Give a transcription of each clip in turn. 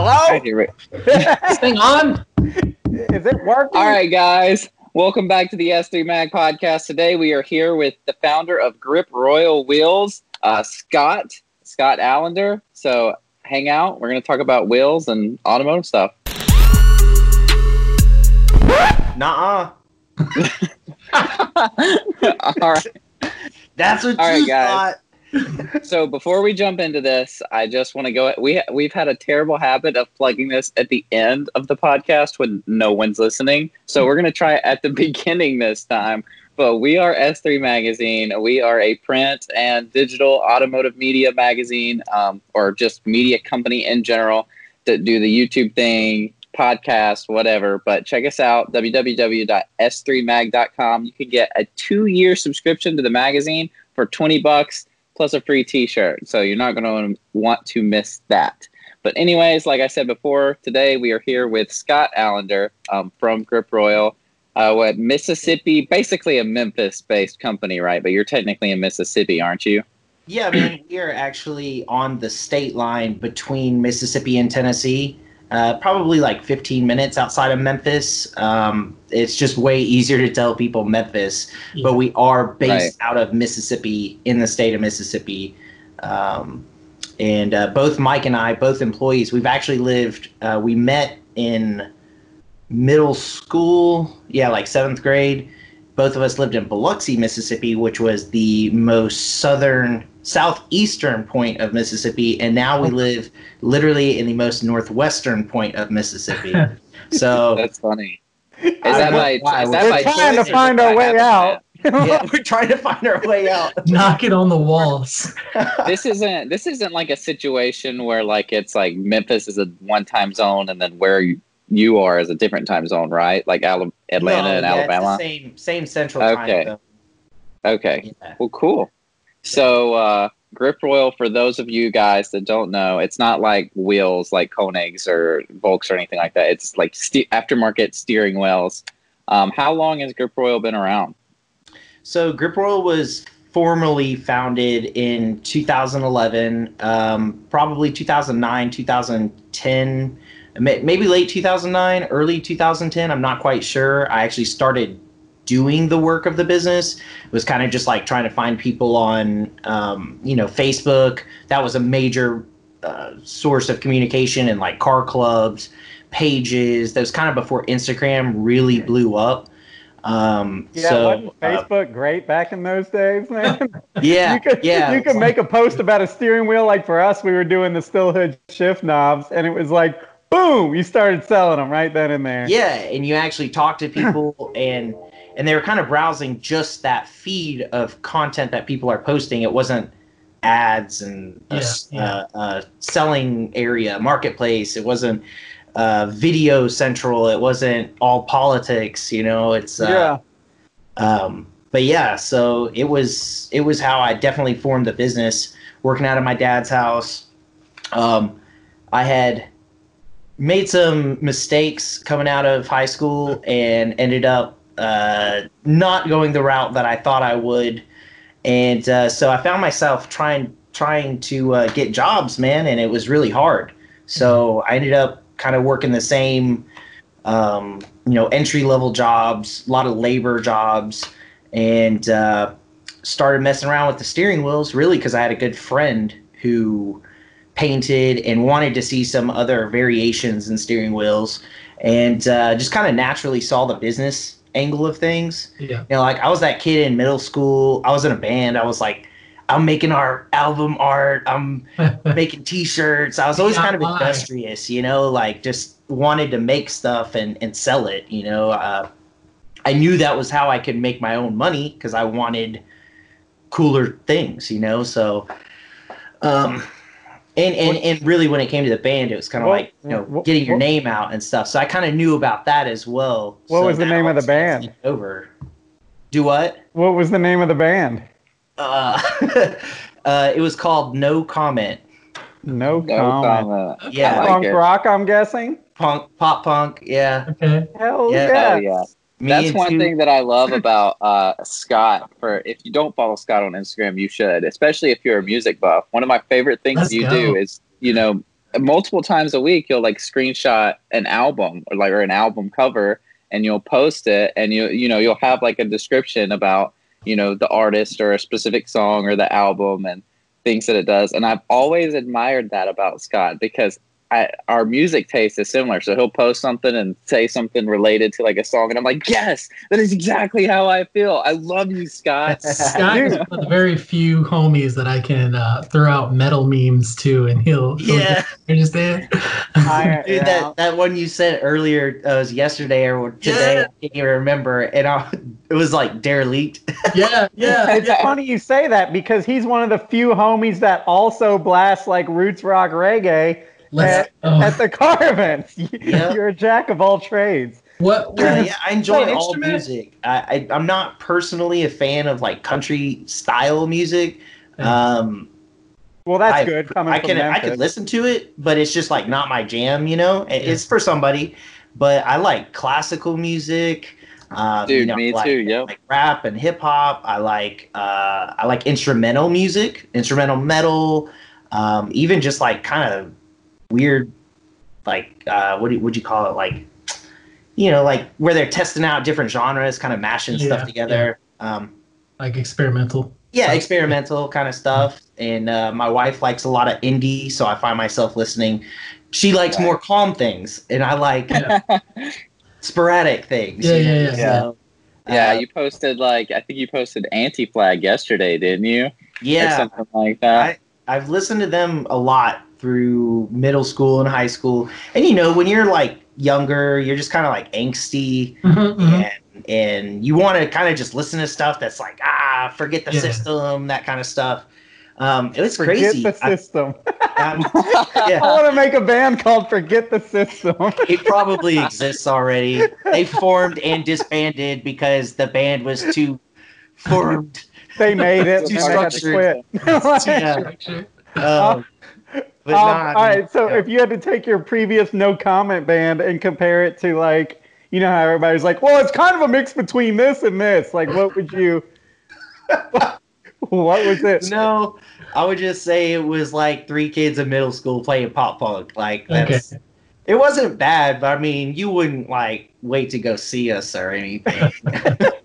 Hello? this thing on? Is it working? All right, guys. Welcome back to the S3 Mag podcast. Today we are here with the founder of Grip Royal Wheels, uh, Scott, Scott Allender. So hang out. We're going to talk about wheels and automotive stuff. Nuh-uh. All right. That's what All you right, guys. thought. So before we jump into this, I just want to go. We we've had a terrible habit of plugging this at the end of the podcast when no one's listening. So we're gonna try at the beginning this time. But we are S3 Magazine. We are a print and digital automotive media magazine, um, or just media company in general that do the YouTube thing, podcast, whatever. But check us out, www.s3mag.com. You can get a two-year subscription to the magazine for 20 bucks plus a free t-shirt. So you're not going to want to miss that. But anyways, like I said before, today we are here with Scott Allender um, from Grip Royal. Uh, what Mississippi, basically a Memphis-based company, right? But you're technically in Mississippi, aren't you? Yeah, man, we are actually on the state line between Mississippi and Tennessee. Uh, probably like 15 minutes outside of Memphis. Um, it's just way easier to tell people Memphis, but we are based out of Mississippi in the state of Mississippi. Um, and uh, both Mike and I, both employees, we've actually lived, uh, we met in middle school, yeah, like seventh grade. Both of us lived in Biloxi, Mississippi, which was the most southern, southeastern point of Mississippi, and now we live literally in the most northwestern point of Mississippi. So That's funny. Is that don't by, why. is that We're trying to find our way out. yeah, we're trying to find our way out. Knock it on the walls. this isn't this isn't like a situation where like it's like Memphis is a one time zone and then where you, you are is a different time zone, right? Like Ala- Atlanta No, and yeah, Alabama. same, same central Okay. time zone. Okay. Yeah. Well, cool. So, uh, Grip Royal, for those of you guys that don't know, it's not like wheels like Koenigs or Volks or anything like that. It's like ste- aftermarket steering wheels. Um, how long has Grip Royal been around? So Grip Royal was formally founded in 2011, um, probably 2009, 2010, may- maybe late 2009, early 2010. I'm not quite sure. I actually started doing the work of the business. It was kind of just like trying to find people on, um, you know, Facebook. That was a major uh, source of communication and like car clubs, pages. That was kind of before Instagram really blew up. Um, Yeah, so, wasn't uh, Facebook great back in those days, man? yeah, you could yeah. you could make a post about a steering wheel. Like for us, we were doing the still hood shift knobs, and it was like, boom, you started selling them right then and there. Yeah, and you actually talk to people and and they were kind of browsing just that feed of content that people are posting. It wasn't ads and a, Yeah, yeah. Uh, uh, selling area, marketplace. It wasn't uh, video central. It wasn't all politics. You know, it's uh, yeah. um, but yeah, so it was it was how I definitely formed the business. Working out of my dad's house, um, I had made some mistakes coming out of high school and ended up uh, not going the route that I thought I would, and uh, so I found myself trying trying to uh, get jobs, man, and it was really hard. So I ended up kind of working the same um, you know, entry level jobs, a lot of labor jobs, and uh, started messing around with the steering wheels really because I had a good friend who painted and wanted to see some other variations in steering wheels and uh, just kind of naturally saw the business angle of things. Yeah. You know, like I was that kid in middle school, I was in a band, I was like, I'm making our album art. I'm making t-shirts. I was always kind of industrious, you know, like just wanted to make stuff and, and sell it, you know. Uh, I knew that was how I could make my own money because I wanted cooler things, you know. So, um, and, and and really, when it came to the band, it was kind of What- like you know what- getting your what- name out and stuff. So I kind of knew about that as well. What So was the that name of the band? Over. Do what? What was the name of the band? Uh, uh, it was called No Comment. No, No comment. comment. Yeah. Like Punk it. rock, I'm guessing. Punk, pop punk. Yeah. Okay. Hell Yeah. yeah. Oh yeah. Me That's one thing that I love about uh, Scott. For if you don't follow Scott on Instagram, you should, especially if you're a music buff. One of my favorite things Let's you go. do is, you know, multiple times a week you'll like screenshot an album or like or an album cover and you'll post it and you you know you'll have like a description about you know the artist or a specific song or the album and things that it does and i've always admired that about scott because I, our music taste is similar so he'll post something and say something related to like a song and i'm like yes that is exactly how i feel i love you scott Scott is one of the very few homies that I can uh, throw out metal memes to, and he'll, he'll Yeah. understand. I, Dude, yeah. that, that one you said earlier uh, was yesterday or today. Yeah. I can't even remember. And I, it was like derelict. yeah, yeah. It's funny you say that because he's one of the few homies that also blasts like roots rock reggae Let's, at, oh, at the car events. You- Yeah. You're a jack of all trades. what? what Yeah, yeah, I enjoy all instrument? music. I, I I'm not personally a fan of like country style music. Um, Well, that's I- good coming I from can I Memphis. could listen to it, but it's just like not my jam. You know, It- it's for somebody. But I like classical music. Um, Dude, you know, me like, too, yep. Like rap and hip hop. I like uh, I like instrumental music, instrumental metal, um, even just like kind of weird, like uh, what do, would you call it? Like you know, like where they're testing out different genres, kind of mashing Yeah, stuff together. Um, like experimental. yeah, Stuff. experimental kind of stuff. And uh, my wife likes a lot of indie, so I find myself listening. She likes Right. more calm things, and I like Yeah. sporadic things. Yeah, you know, yeah, yeah. so, yeah uh, you posted like i think you posted anti-flag yesterday didn't you or yeah. something like that I've listened to them a lot through middle school and high school, and you know, when you're like younger, you're just kind of like angsty, Mhm, mhm. and and you want to kind of just listen to stuff that's like ah, forget the Yeah. system, that kind of stuff. Um, it was Forget crazy. the system. I'm- I want to make a band called Forget the System. it probably exists already. They formed and disbanded because the band was too formed. they made it. Too and then they had to structured. quit. Yeah. Structure. Um, but Um, nah, all right, so yeah. if you had to take your previous no comment band and compare it to like, you know how everybody's like, well, it's kind of a mix between this and this. Like, what would you? what was it? no, I would just say it was like three kids in middle school playing pop punk. Like that's Okay. it wasn't bad, but I mean, you wouldn't like wait to go see us or anything.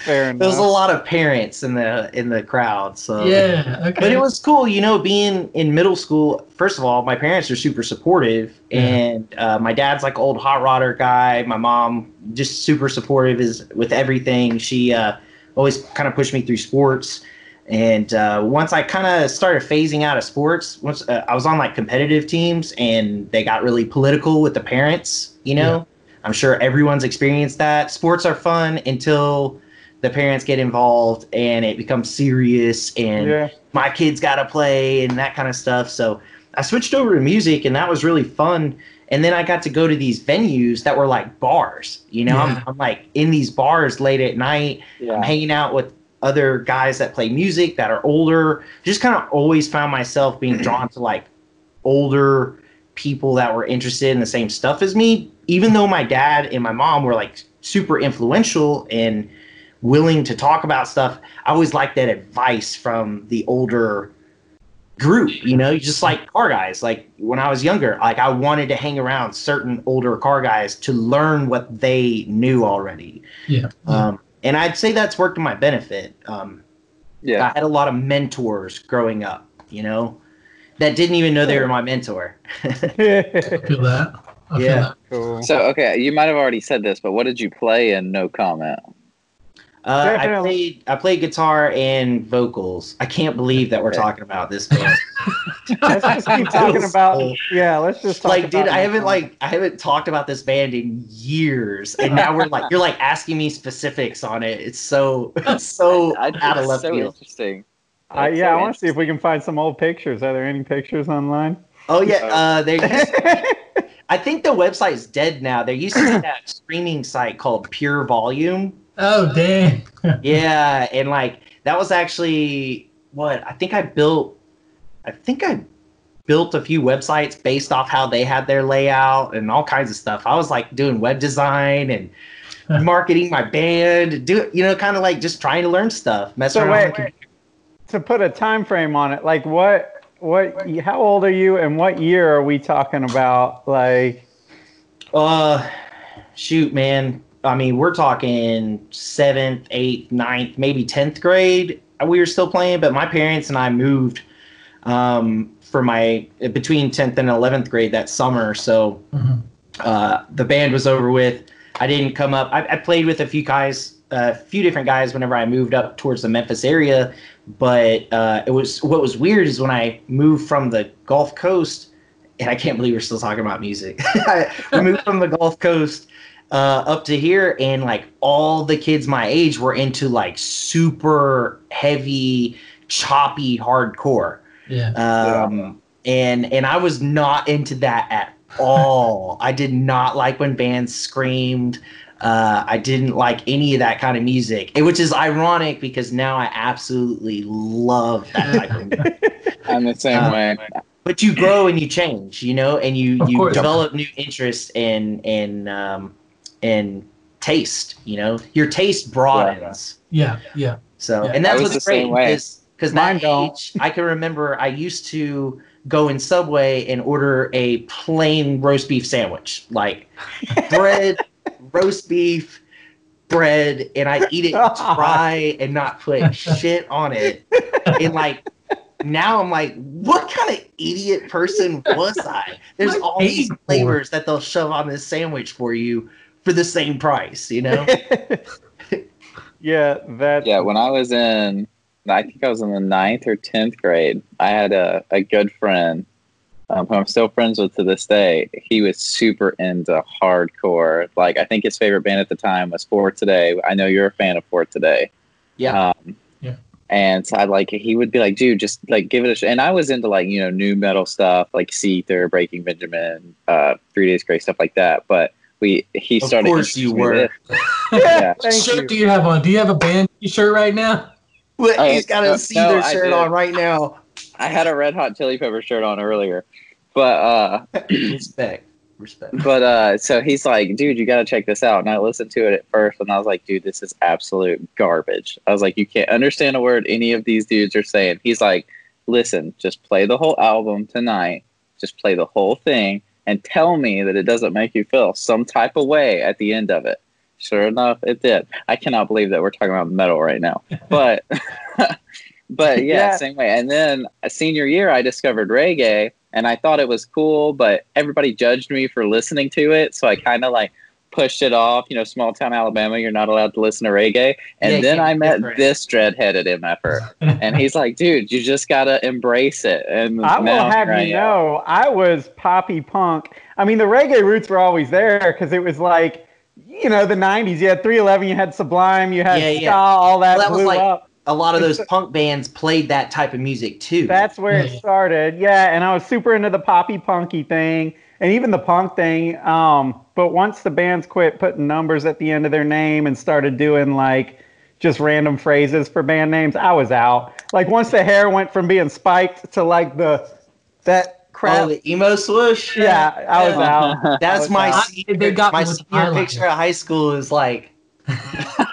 Fair there was a lot of parents in the in the crowd, so Yeah. Okay. But it was cool, you know, being in middle school. First of all, my parents are super supportive, Yeah. and uh, my dad's like old hot rodder guy. My mom just super supportive is with everything. She uh, always kind of pushed me through sports. And uh, once I kind of started phasing out of sports, once uh, I was on like competitive teams, and they got really political with the parents. You know, Yeah. I'm sure everyone's experienced that. Sports are fun until the parents get involved and it becomes serious and Yeah. my kids got to play and that kind of stuff. So I switched over to music and that was really fun. And then I got to go to these venues that were like bars. You know, Yeah. I'm, I'm like in these bars late at night. I'm hanging out with other guys that play music that are older. Just kind of always found myself being drawn to like older people that were interested in the same stuff as me. Even though my dad and my mom were like super influential and willing to talk about stuff, I always like that advice from the older group. You know, just like car guys. Like when I was younger, like I wanted to hang around certain older car guys to learn what they knew already. Yeah. Um, and I'd say that's worked to my benefit. Um, yeah I had a lot of mentors growing up, you know, that didn't even know they were my mentor. I feel that. I feel Yeah. that. cool. so okay you might have already said this but what did you play in no comment Uh, I Definitely. played I played guitar and vocals. I can't believe that we're talking about this band. Let's just keep talking about. Yeah, let's just talk like, dude, I haven't Nicole. like I haven't talked about this band in years, and now we're like you're like asking me specifics on it. It's so it's so I, out of left so field. interesting Uh, yeah, so I want to see if we can find some old pictures. Are there any pictures online? Oh yeah, uh, there. I think the website's dead now. There used to be that streaming site called PureVolume. Oh dang. Yeah, and like that was actually what I think I built. I think I built a few websites based off how they had their layout and all kinds of stuff. I was like doing web design and marketing my band, do you know, kind of like just trying to learn stuff, mess So around. wait, with to put a time frame on it, like what what? How old are you, and what year are we talking about? Like, Uh, shoot, man. I mean, we're talking seventh, eighth, ninth, maybe tenth grade. We were still playing, but my parents and I moved um, for my between tenth and eleventh grade that summer. So Mhm. uh, the band was over with. I didn't come up. I, I played with a few guys, a few different guys whenever I moved up towards the Memphis area. But uh, it was what was weird is when I moved from the Gulf Coast, and I can't believe we're still talking about music. I moved from the Gulf Coast uh, up to here, and like all the kids my age were into like super heavy, choppy hardcore Yeah. um, and and I was not into that at all. I did not like when bands screamed. Uh, I didn't like any of that kind of music, it, which is ironic because now I absolutely love that type of music. I'm the same Uh, way. But you grow and you change, you know, and you Of you course. develop new interests and and um, and taste. You know, your taste broadens. Yeah. Yeah. So, Yeah. and that's what's the great same because because that don't. age, I can remember I used to go in Subway and order a plain roast beef sandwich, like bread, roast beef, bread, and I eat it dry and not put shit on it. And like now I'm like, what kind of idiot person was I? There's all these flavors that they'll shove on this sandwich for you for the same price, you know? yeah, that. Yeah, when I was in, I think I was in the ninth or tenth grade. I had a, a good friend um, who I'm still friends with to this day. He was super into hardcore. Like I think his favorite band at the time was For Today. I know you're a fan of For Today. Yeah. Um, Yeah. And so I like he would be like, dude, just like give it a. Sh-. And I was into like you know nu metal stuff like Seether, Breaking Benjamin, uh, Three Days Grace stuff like that. But we he Of started. course you were. Yeah, Yeah. thank shirt you. do you have on? Do you have a band T-shirt right now? Look, Oh, he's got no, a Seether no, shirt on right now. I had a Red Hot Chili Pepper shirt on earlier, but uh, Respect. Respect. but uh, so he's like, dude, you got to check this out. And I listened to it at first, and I was like, dude, this is absolute garbage. I was like, you can't understand a word any of these dudes are saying. He's like, listen, just play the whole album tonight. Just play the whole thing, and tell me that it doesn't make you feel some type of way at the end of it. Sure enough, it did. I cannot believe that we're talking about metal right now, but. But yeah, Yeah. same way. And then a senior year, I discovered reggae, and I thought it was cool, but everybody judged me for listening to it, so I kind of like pushed it off. You know, small town Alabama, you're not allowed to listen to reggae. And Yeah, then I met different. this dreadheaded MFer, and he's like, "Dude, you just gotta embrace it." And I will have here you am. know, I was poppy punk. I mean, the reggae roots were always there because it was like, you know, the '90s. You had 311, you had Sublime, you had Yeah, ska, yeah. all that, Well, that was blew like- up. A lot of those punk bands played that type of music too. That's where it started. Yeah, and I was super into the poppy punky thing and even the punk thing. Um, but once the bands quit putting numbers at the end of their name and started doing like just random phrases for band names, I was out. Like once the hair went from being spiked to like the that crap. oh, the emo swoosh. yeah, I was out. That's was my out. senior, They got my me with the senior picture at high school is like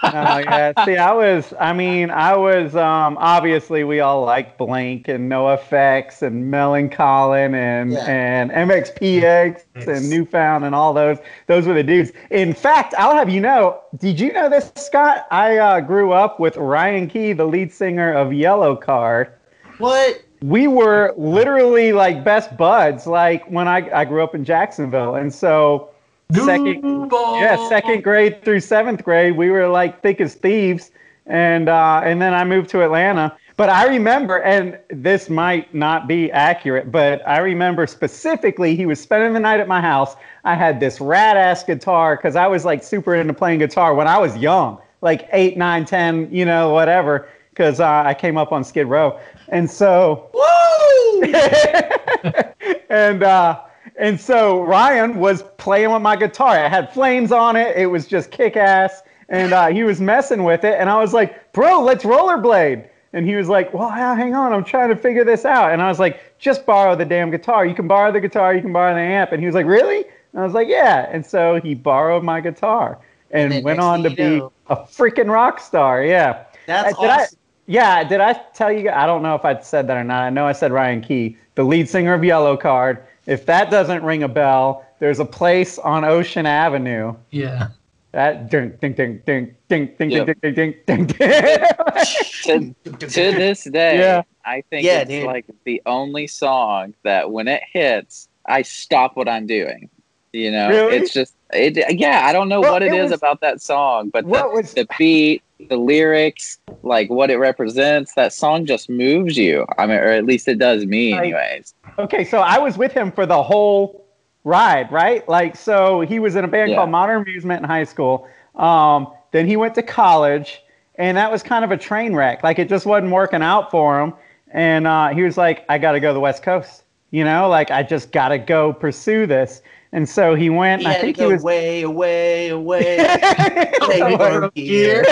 Oh yeah. See, I was. I mean, I was. Um, obviously, we all like Blink and NOFX and Millencolin and Yeah. and MXPX and Newfound and all those. Those were the dudes. In fact, I'll have you know. Did you know this, Scott? I uh, grew up with Ryan Key, the lead singer of Yellowcard. what? We were literally like best buds. Like when I I grew up in Jacksonville, and so second Duval. yeah, second grade through seventh grade, we were like thick as thieves, and uh, and then I moved to Atlanta. But I remember, and this might not be accurate, but I remember specifically he was spending the night at my house. I had this rad ass guitar because I was like super into playing guitar when I was young, like eight, nine, ten, you know, whatever. Because uh, I came up on Skid Row, and so Woo! and uh, and so Ryan was playing with my guitar. I had flames on it. It was just kick ass, and uh, he was messing with it. And I was like, "Bro, let's rollerblade." And he was like, "Well, yeah, hang on, I'm trying to figure this out." And I was like, "Just borrow the damn guitar. You can borrow the guitar. You can borrow the amp." And he was like, "Really?" And I was like, "Yeah." And so he borrowed my guitar and, then went on to be know- a freaking rock star. Yeah. That's Uh, did I- awesome. yeah, did I tell you? I don't know if I said that or not. I know I said Ryan Key, the lead singer of Yellowcard. If that doesn't ring a bell, there's a place on Ocean Avenue. Yeah. That ding ding ding ding ding ding Yep. ding ding ding ding ding. to, to this day, Yeah. I think Yeah, it's dude. like the only song that when it hits, I stop what I'm doing. You know, Really? it's just it. Yeah, I don't know Well, what it it is was- about that song, but What the, was the beat, the lyrics, like what it represents, that song just moves you. I mean, or at least it does me, anyways. okay? So I was with him for the whole ride, right? Like, so he was in a band Yeah. called Modern Amusement in high school. Um, then he went to college, and that was kind of a train wreck. Like, it just wasn't working out for him. And uh, he was like, "I got to go to the West Coast." You know, like I just got to go pursue this. And so he went. He and I had to think go he was. way, away, away. Yeah, from here.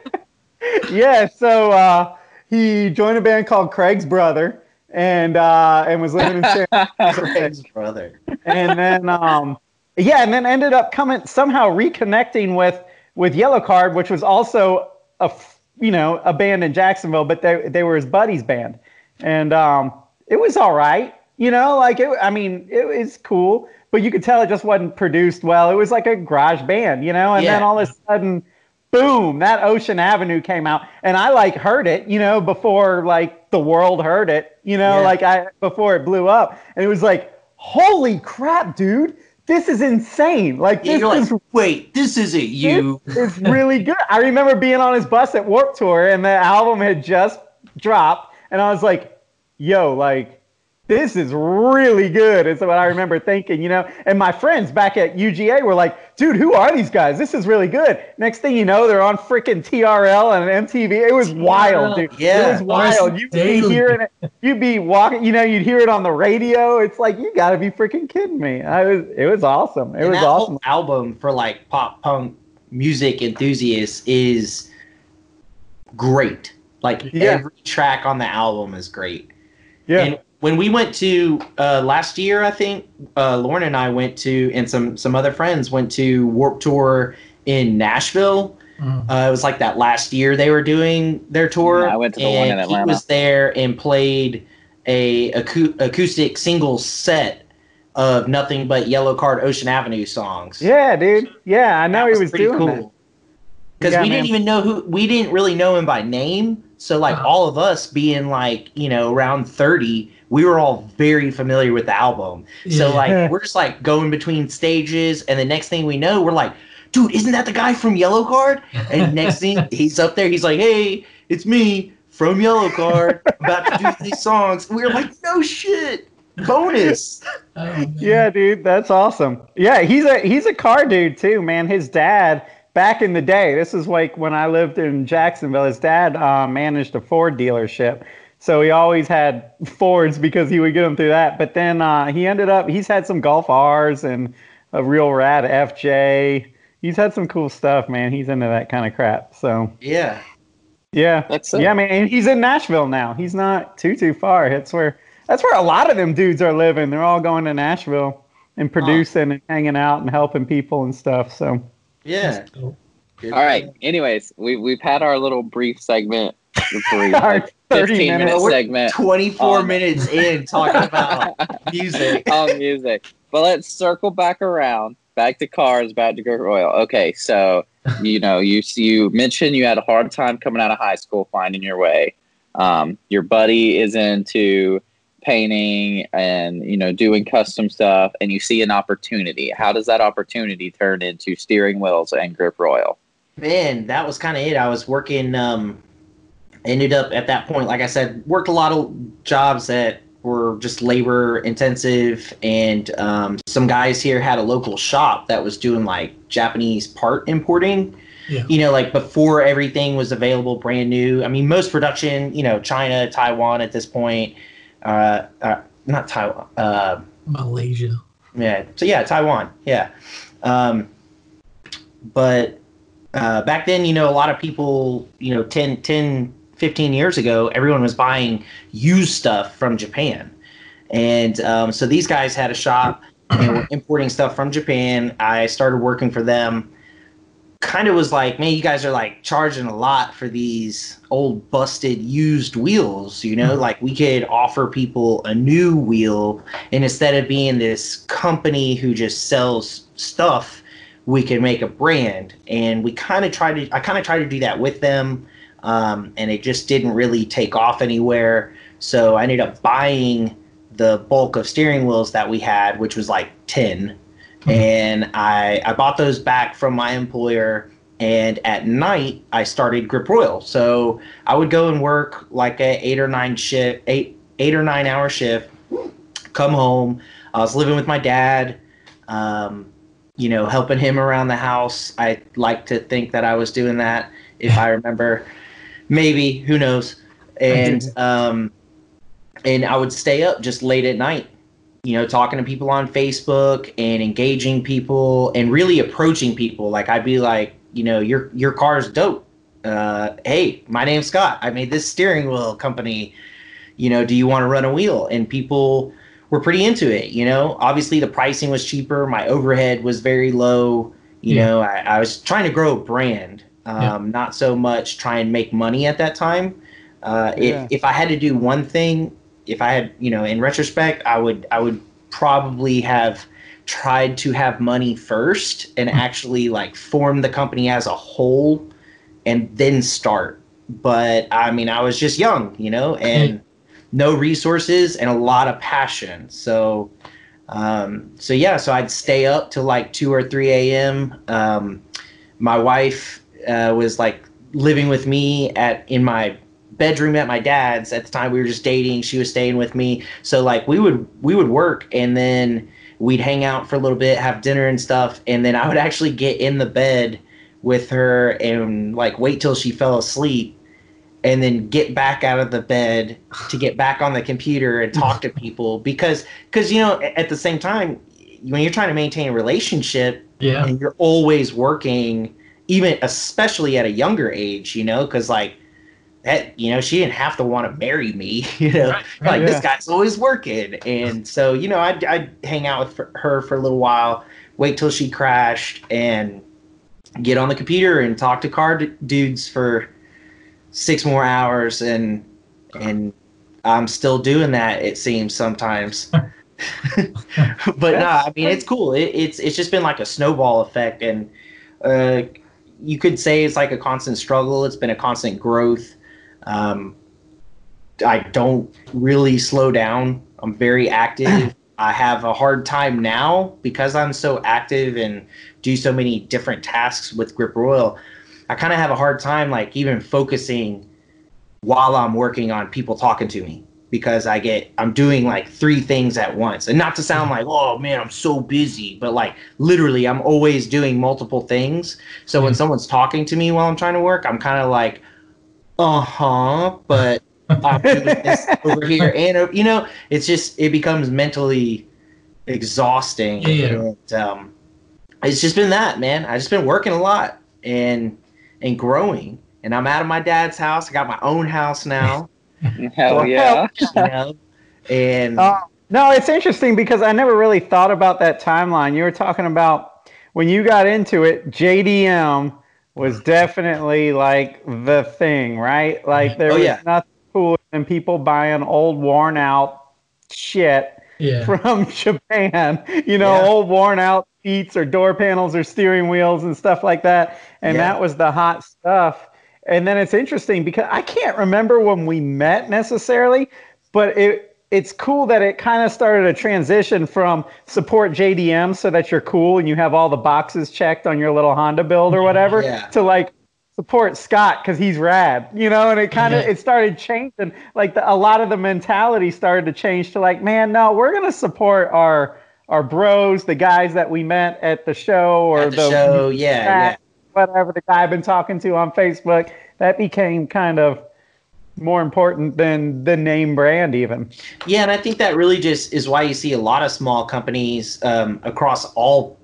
yeah, so uh, he joined a band called Craig's Brother and uh, and was living in San Craig's brother. and then um, yeah, and then ended up coming somehow reconnecting with with Yellowcard, which was also a f- you know a band in Jacksonville, but they they were his buddy's band, and um, it was all right, you know, like it. I mean, it was cool, but you could tell it just wasn't produced well. It was like a garage band, you know, and then all of a sudden. Boom! That Ocean Avenue came out, and I like heard it, you know, before like the world heard it, you know, Yeah. like I before it blew up, and it was like, holy crap, dude, this is insane! Like this is like, wait, this isn't you. it's really good. I remember being on his bus at Warp Tour and the album had just dropped, and I was like, yo, like, this is really good. Is what I remember thinking, you know. And my friends back at UGA were like, dude, who are these guys? This is really good. Next thing you know, they're on freaking TRL and MTV. It was wild, dude. Yeah. It was wild. You'd be hearing it. You'd be walking, you know, you'd hear it on the radio. It's like, you gotta be freaking kidding me. I was it was awesome. It And was that awesome. whole album for like pop punk music enthusiasts is great. Like Yeah. every track on the album is great. Yeah. And when we went to uh, last year, I think uh, Lauren and I went to, and some some other friends went to Warp Tour in Nashville. Mm. Uh, it was like that last year they were doing their tour. Yeah, I went to the one in Atlanta. He was there and played a acou- acoustic single set of nothing but Yellowcard Ocean Avenue songs. Yeah, dude. Yeah, I know That he was pretty doing that. cool. Because Yeah, we man. didn't even know who we didn't really know him by name. So like Uh-huh. all of us being like, you know, around 30, we were all very familiar with the album. So Yeah. like we're just like going between stages and the next thing we know, we're like, dude, isn't that the guy from Yellowcard? And next thing he's up there, he's like, Hey, it's me from Yellowcard, about to do these songs. And we were like, no shit. Bonus. Oh. Yeah, dude, that's awesome. Yeah, he's a he's a car dude too, man. His dad back in the day. This is like when I lived in Jacksonville. His dad uh, managed a Ford dealership, so he always had Fords because he would get them through that. But then uh, he ended up he's had some Golf R's and a real rad FJ. He's had some cool stuff, man. He's into that kind of crap. So Yeah. yeah, That's it. yeah, man. And he's in Nashville now. He's not too too far. That's where that's where a lot of them dudes are living. They're all going to Nashville and producing and hanging out and helping people and stuff. So Yeah. Cool. Good. All right. Anyways, we we've had our little brief segment, Our like 30 fifteen minute minutes. segment 24 Um, minutes in talking about music. on music. But let's circle back around, back to cars, back to Grip Royal. Okay, so you know, you you mentioned you had a hard time coming out of high school, finding your way. Um, your buddy is into painting and you know doing custom stuff, and you see an opportunity. How does that opportunity turn into steering wheels and Grip Royal? Man, that was kind of it. I was working, um, ended up at that point, like I said, worked a lot of jobs that were just labor intensive. And um, some guys here had a local shop that was doing like Japanese part importing. Yeah. You know, like before everything was available brand new. I mean, most production, you know, China, Taiwan at this point, uh, uh, not Taiwan, uh, Malaysia. yeah. So yeah, Taiwan. Yeah. Um, but uh, back then, you know, a lot of people, you know, 10, 10, 15 years ago, everyone was buying used stuff from Japan. And um, so these guys had a shop and were importing stuff from Japan. I started working for them. kind of was like, man, you guys are like charging a lot for these old busted used wheels, you know? Mhm. Like we could offer people a new wheel and instead of being this company who just sells stuff, we can make a brand. And we kind of tried to I kind of tried to do that with them. Um, and it just didn't really take off anywhere. So I ended up buying the bulk of steering wheels that we had, which was like 10 and I I bought those back from my employer. And at night, I started Grip Royal. So I would go and work like a eight or nine shift, eight eight or nine hour shift. Come home. I was living with my dad. Um, you know, helping him around the house. I like to think that I was doing that, if I remember. Maybe who knows? And um, and I would stay up just late at night you know, talking to people on Facebook and engaging people and really approaching people. Like I'd be like, you know, your your car's dope. Uh, hey, my name's Scott. I made this steering wheel company. You know, do you want to run a wheel? And people were pretty into it. You know, obviously the pricing was cheaper. My overhead was very low. You Yeah. know, I, I was trying to grow a brand, um, Yeah. not so much try and make money at that time. Uh, Yeah. If if I had to do one thing, if I had, you know, in retrospect, I would I would probably have tried to have money first and actually like form the company as a whole and then start. But I mean, I was just young, you know, and no resources and a lot of passion. So, um, so yeah, so I'd stay up till like two or three a.m. Um, my wife uh, was like living with me at in my bedroom at my dad's at the time. We were just dating. She was staying with me. So like we would we would work and then we'd hang out for a little bit have dinner and stuff. And then i would actually get in the bed with her and like wait till she fell asleep and then get back out of the bed to get back on the computer and talk to people. Because because you know at the same time when you're trying to maintain a relationship Yeah. and you're always working even especially at a younger age you know because like that you know she didn't have to want to marry me you know Right, like yeah. this guy's always working and so you know I'd, I'd hang out with her for a little while wait till she crashed and get on the computer and talk to car d- dudes for six more hours and and i'm still doing that it seems sometimes but no, I mean it's cool. It, it's it's just been like a snowball effect, and uh, you could say it's like a constant struggle. It's been a constant growth. Um, I don't really slow down. I'm very active. I have a hard time now because I'm so active and do so many different tasks with Grip Royal. I kind of have a hard time like even focusing while I'm working on people talking to me because I get I'm doing like three things at once. And not to sound like, "Oh man, I'm so busy," but like literally I'm always doing multiple things. So when someone's talking to me while I'm trying to work, I'm kind of like, "Uh-huh," but I'm doing this over here and uh, you know, it's just it becomes mentally exhausting yeah. and um it's just been that, man. I just been working a lot and and growing. And I'm out of my dad's house. I got my own house now. Hell yeah. you know? And Uh, no, it's interesting because I never really thought about that timeline. You were talking about when you got into it, JDM was definitely like the thing, right? Like there Oh, was yeah. nothing cooler than people buying old, worn out shit Yeah. from Japan. You know, Yeah. old, worn out seats or door panels or steering wheels and stuff like that. And Yeah. that was the hot stuff. And then it's interesting because I can't remember when we met necessarily, but it it's cool that it kind of started a transition from support JDM so that you're cool and you have all the boxes checked on your little Honda build or whatever Yeah. to like support Scott because he's rad, you know, and it kind of Yeah. it started changing. Like the, a lot of the mentality started to change to like, man, no, we're gonna support our our bros, the guys that we met at the show or at the, show, yeah, yeah. Whatever the guy I've been talking to on Facebook. That became kind of more important than the name brand even. Yeah, and I think that really just is why you see a lot of small companies um, across all,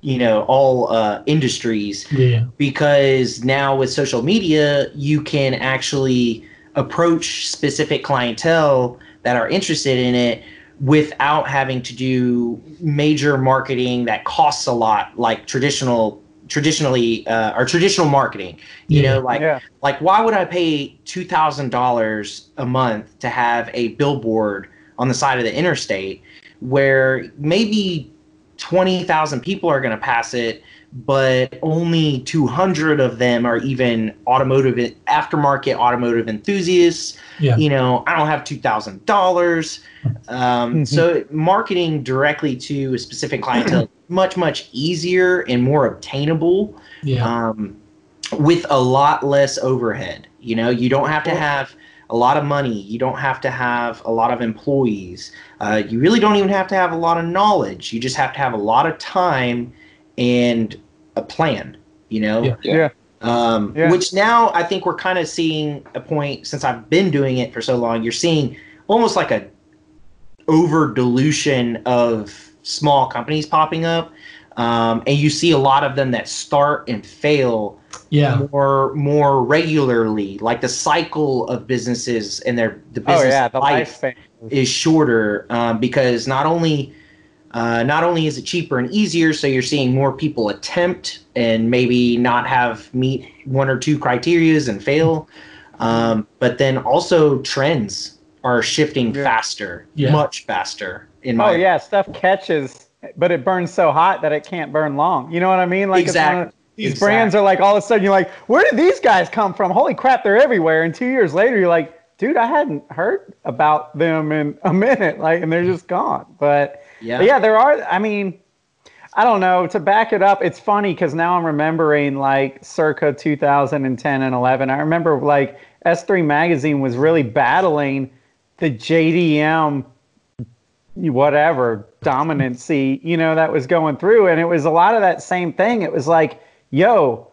you know, all uh, industries Yeah. because now with social media, you can actually approach specific clientele that are interested in it without having to do major marketing that costs a lot like traditional traditionally uh, or traditional marketing. You Yeah. know, like Yeah. like why would I pay two thousand dollars a month to have a billboard on the side of the interstate where maybe twenty thousand people are going to pass it, but only two hundred of them are even automotive aftermarket automotive enthusiasts. Yeah. You know, I don't have two thousand dollars. Um, Mhm. So marketing directly to a specific clientele much much easier and more obtainable Yeah. um, with a lot less overhead. You know, you don't have to have a lot of money. You don't have to have a lot of employees. Uh, you really don't even have to have a lot of knowledge. You just have to have a lot of time and a plan. You know, Yeah. Yeah. um, Yeah. which now I think we're kind of seeing a point since I've been doing it for so long. You're seeing almost like a over dilution of small companies popping up, um, and you see a lot of them that start and fail yeah. more more regularly. Like the cycle of businesses and their the Oh business yeah, the life lifespan. is shorter um, because not only uh, not only is it cheaper and easier, so you're seeing more people attempt and maybe not have meet one or two criterias and fail, um, but then also trends are shifting Yeah. faster, Yeah. much faster. In my Oh yeah, stuff catches, but it burns so hot that it can't burn long. You know what I mean? Like it's one of- Exactly. these Exactly. brands are like all of a sudden you're like, where did these guys come from? Holy crap, they're everywhere. And two years later, you're like, dude, I hadn't heard about them in a minute. Like, and they're just gone. But yeah, But yeah, there are. I mean, I don't know. To back it up, it's funny because now I'm remembering like circa 2010 and 11. I remember like S3 Magazine was really battling the JDM, whatever dominancy, you know, that was going through. And it was a lot of that same thing. It was like, yo,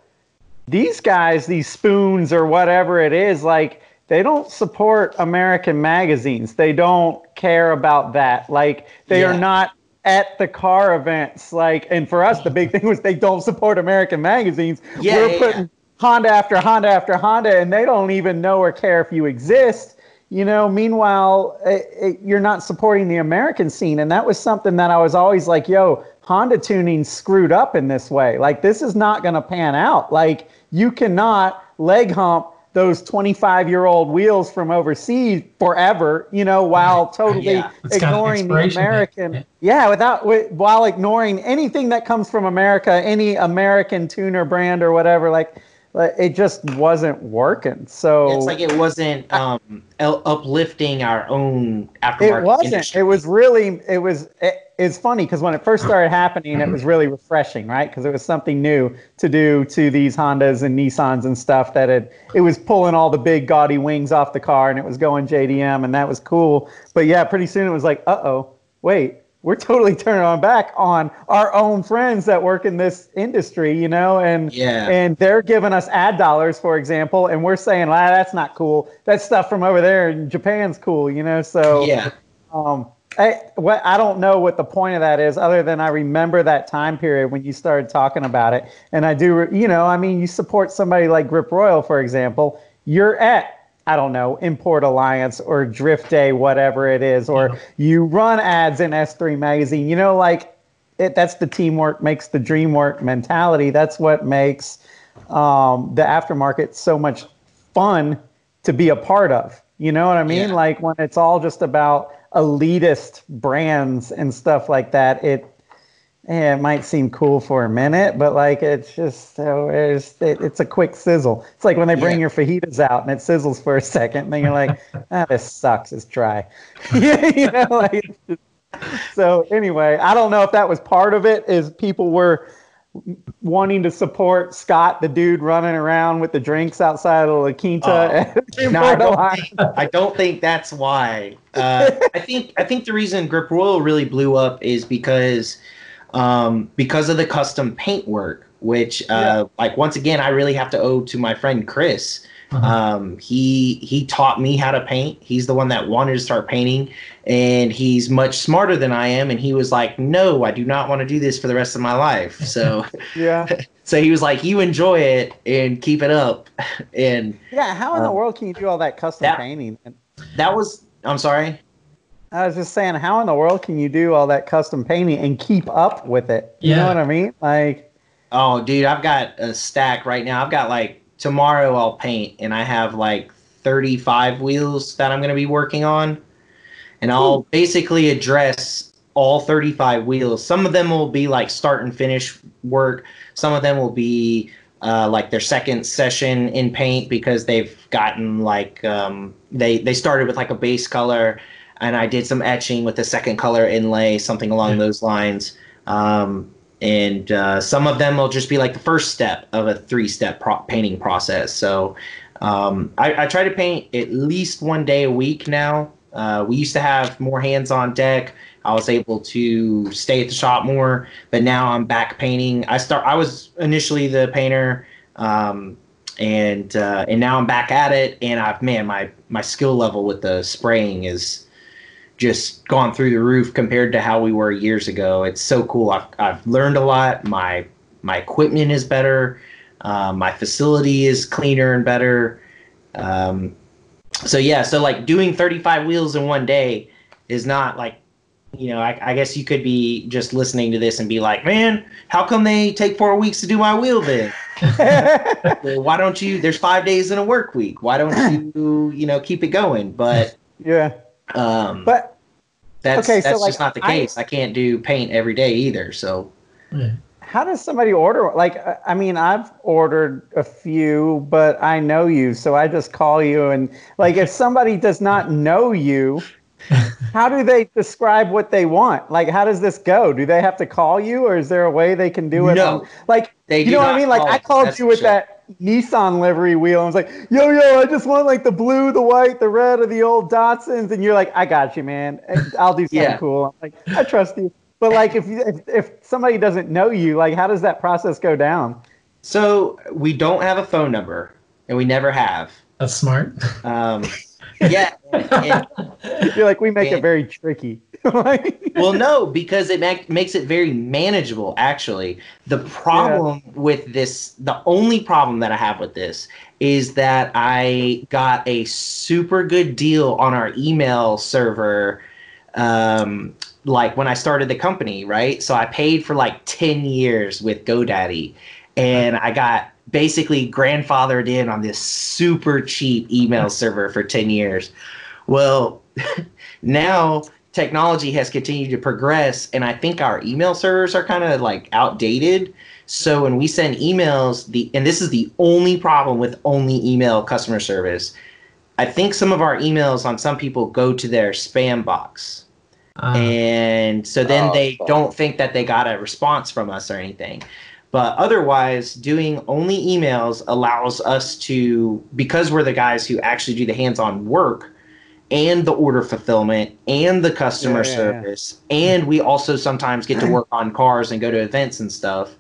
these guys, these spoons or whatever it is, like they don't support American magazines. They don't care about that. Like they are not at the car events. Like, and for us, the big thing was they don't support American magazines. Yeah, We're yeah, putting Honda after Honda after Honda, and they don't even know or care if you exist. You know, meanwhile, it, it, you're not supporting the American scene. And that was something that I was always like, yo, Honda tuning screwed up in this way. Like, this is not going to pan out. Like, you cannot leg hump those 25 year old wheels from overseas forever, you know, while totally Yeah. It's got an ignoring the. American. Yeah, without while ignoring anything that comes from America, any American tuner brand or whatever. Like, like, it just wasn't working. So it's like it wasn't um, uplifting our own aftermarket it wasn't. industry. It was really. It was. It, it's funny because when it first started happening, it was really refreshing, right? Because it was something new to do to these Hondas and Nissans and stuff that had. It was pulling all the big gaudy wings off the car, and it was going JDM, and that was cool. But yeah, pretty soon it was like, uh oh, wait, we're totally turning our back on our own friends that work in this industry, you know, and Yeah. and they're giving us ad dollars, for example, and we're saying, ah, that's not cool. That stuff from over there in Japan's cool, you know. So yeah. um, I, what, I don't know what the point of that is, other than I remember that time period when you started talking about it. And I do, you know, I mean, you support somebody like Grip Royal, for example, you're at, I don't know, Import Alliance or Drift Day, whatever it is, or you run ads in S3 Magazine. You know, like it, that's the teamwork makes the dream work mentality. That's what makes um, the aftermarket so much fun to be a part of. You know what I mean? Yeah. Like when it's all just about elitist brands and stuff like that, it yeah, it might seem cool for a minute, but like it's just so it's it, it's a quick sizzle. It's like when they bring Yeah. your fajitas out and it sizzles for a second, and then you're like, ah, this sucks. It's dry. you know, like. so anyway, I don't know if that was part of it. Is people were wanting to support Scott, the dude running around with the drinks outside of La Quinta. Oh. No, I don't, think, I don't think that's why. Uh, I think I think the reason Grip Royal really blew up is because um, because of the custom paint work, which uh, like once again I really have to owe to my friend Chris. Uh-huh. Um, he he taught me how to paint. He's the one that wanted to start painting, and he's much smarter than I am. And he was like, "No, I do not want to do this for the rest of my life." So yeah, so he was like, "You enjoy it and keep it up." And yeah. How in the Um, world can you do all that custom that- painting? that was I'm sorry. I was just saying, how in the world can you do all that custom painting and keep up with it? You know what I mean? Like, Oh, dude, I've got a stack right now. I've got like tomorrow I'll paint, and I have like 35 wheels that I'm going to be working on, and I'll basically address all 35 wheels. Some of them will be like start and finish work. Some of them will be uh, like their second session in paint because they've gotten like um, they they started with like a base color, and I did some etching with the second color inlay, something along those lines. Um, and uh, some of them will just be like the first step of a three-step pro- painting process. So um, I, I, try to paint at least one day a week now. Uh, we used to have more hands on deck. I was able to stay at the shop more, but now I'm back painting. I start. I was initially the painter, um, and uh, and now I'm back at it. And I've man, my my skill level with the spraying is just gone through the roof compared to how we were years ago. It's so cool. I've, I've learned a lot. My my equipment is better. Uh, my facility is cleaner and better. Um, so yeah, so like doing 35 wheels in one day is not like, you know, I, I, guess you could be just listening to this and be like, man, how come they take four weeks to do my wheel then? well, why don't you? There's five days in a work week. Why don't you, you know, keep it going? But yeah, um, but that's okay, that's so just like, not the case. I, I, can't do paint every day either. So, how does somebody order? Like, I mean, I've ordered a few, but I know you, so I just call you. And like, if somebody does not know you, how do they describe what they want? Like, how does this go? Do they have to call you, or is there a way they can do it? No, on, like, they you know what I mean? Like, I called you with that Nissan livery wheel. I was like, yo, yo, I just want like the blue, the white, the red of the old Datsuns. And you're like, I got you, man. I'll do something yeah. cool. I'm like, I trust you. But like, if, you, if if somebody doesn't know you, like, how does that process go down? So we don't have a phone number, and we never have. That's smart. Um, yeah. And, and, you're like, we make and, it very tricky. well, no, because it make, makes it very manageable. Actually, the problem yeah. with this, the only problem that I have with this is that I got a super good deal on our email server. Um, like when I started the company, right? So I paid for like 10 years with GoDaddy and I got basically grandfathered in on this super cheap email server for 10 years. Well, now technology has continued to progress and i think our email servers are kind of like outdated. So when we send emails the and this is the only problem with only email customer service i think some of our emails on some people go to their spam box. Uh, and so then oh, they don't think that they got a response from us or anything. But otherwise doing only emails allows us to because we're the guys who actually do the hands-on work and the order fulfillment and the customer yeah, yeah, service yeah. and we also sometimes get to work on cars and go to events and stuff.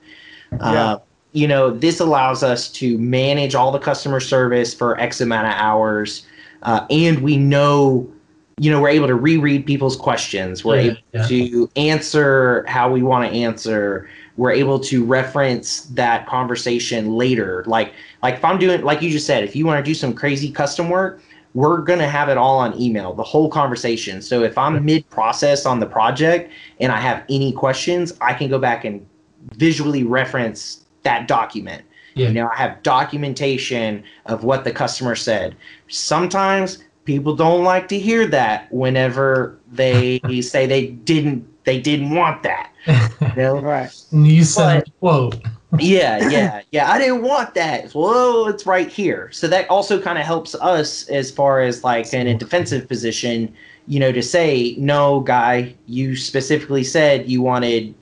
Uh, you know this allows us to manage all the customer service for x amount of hours uh, and we know you know we're able to reread people's questions. We're able to answer how we want to answer. We're able to reference that conversation later. Like like if i'm doing like you just said if you want to do some crazy custom work we're going to have it all on email, the whole conversation. So if I'm mid process on the project and I have any questions, I can go back and visually reference that document. Yeah. You know, I have documentation of what the customer said. Sometimes people don't like to hear that whenever they say they didn't they didn't want that. You know? right. You said but, quote yeah, yeah, yeah. I didn't want that. Well, it's right here. So that also kind of helps us as far as like in a defensive position, you know, to say, no, guy, you specifically said you wanted,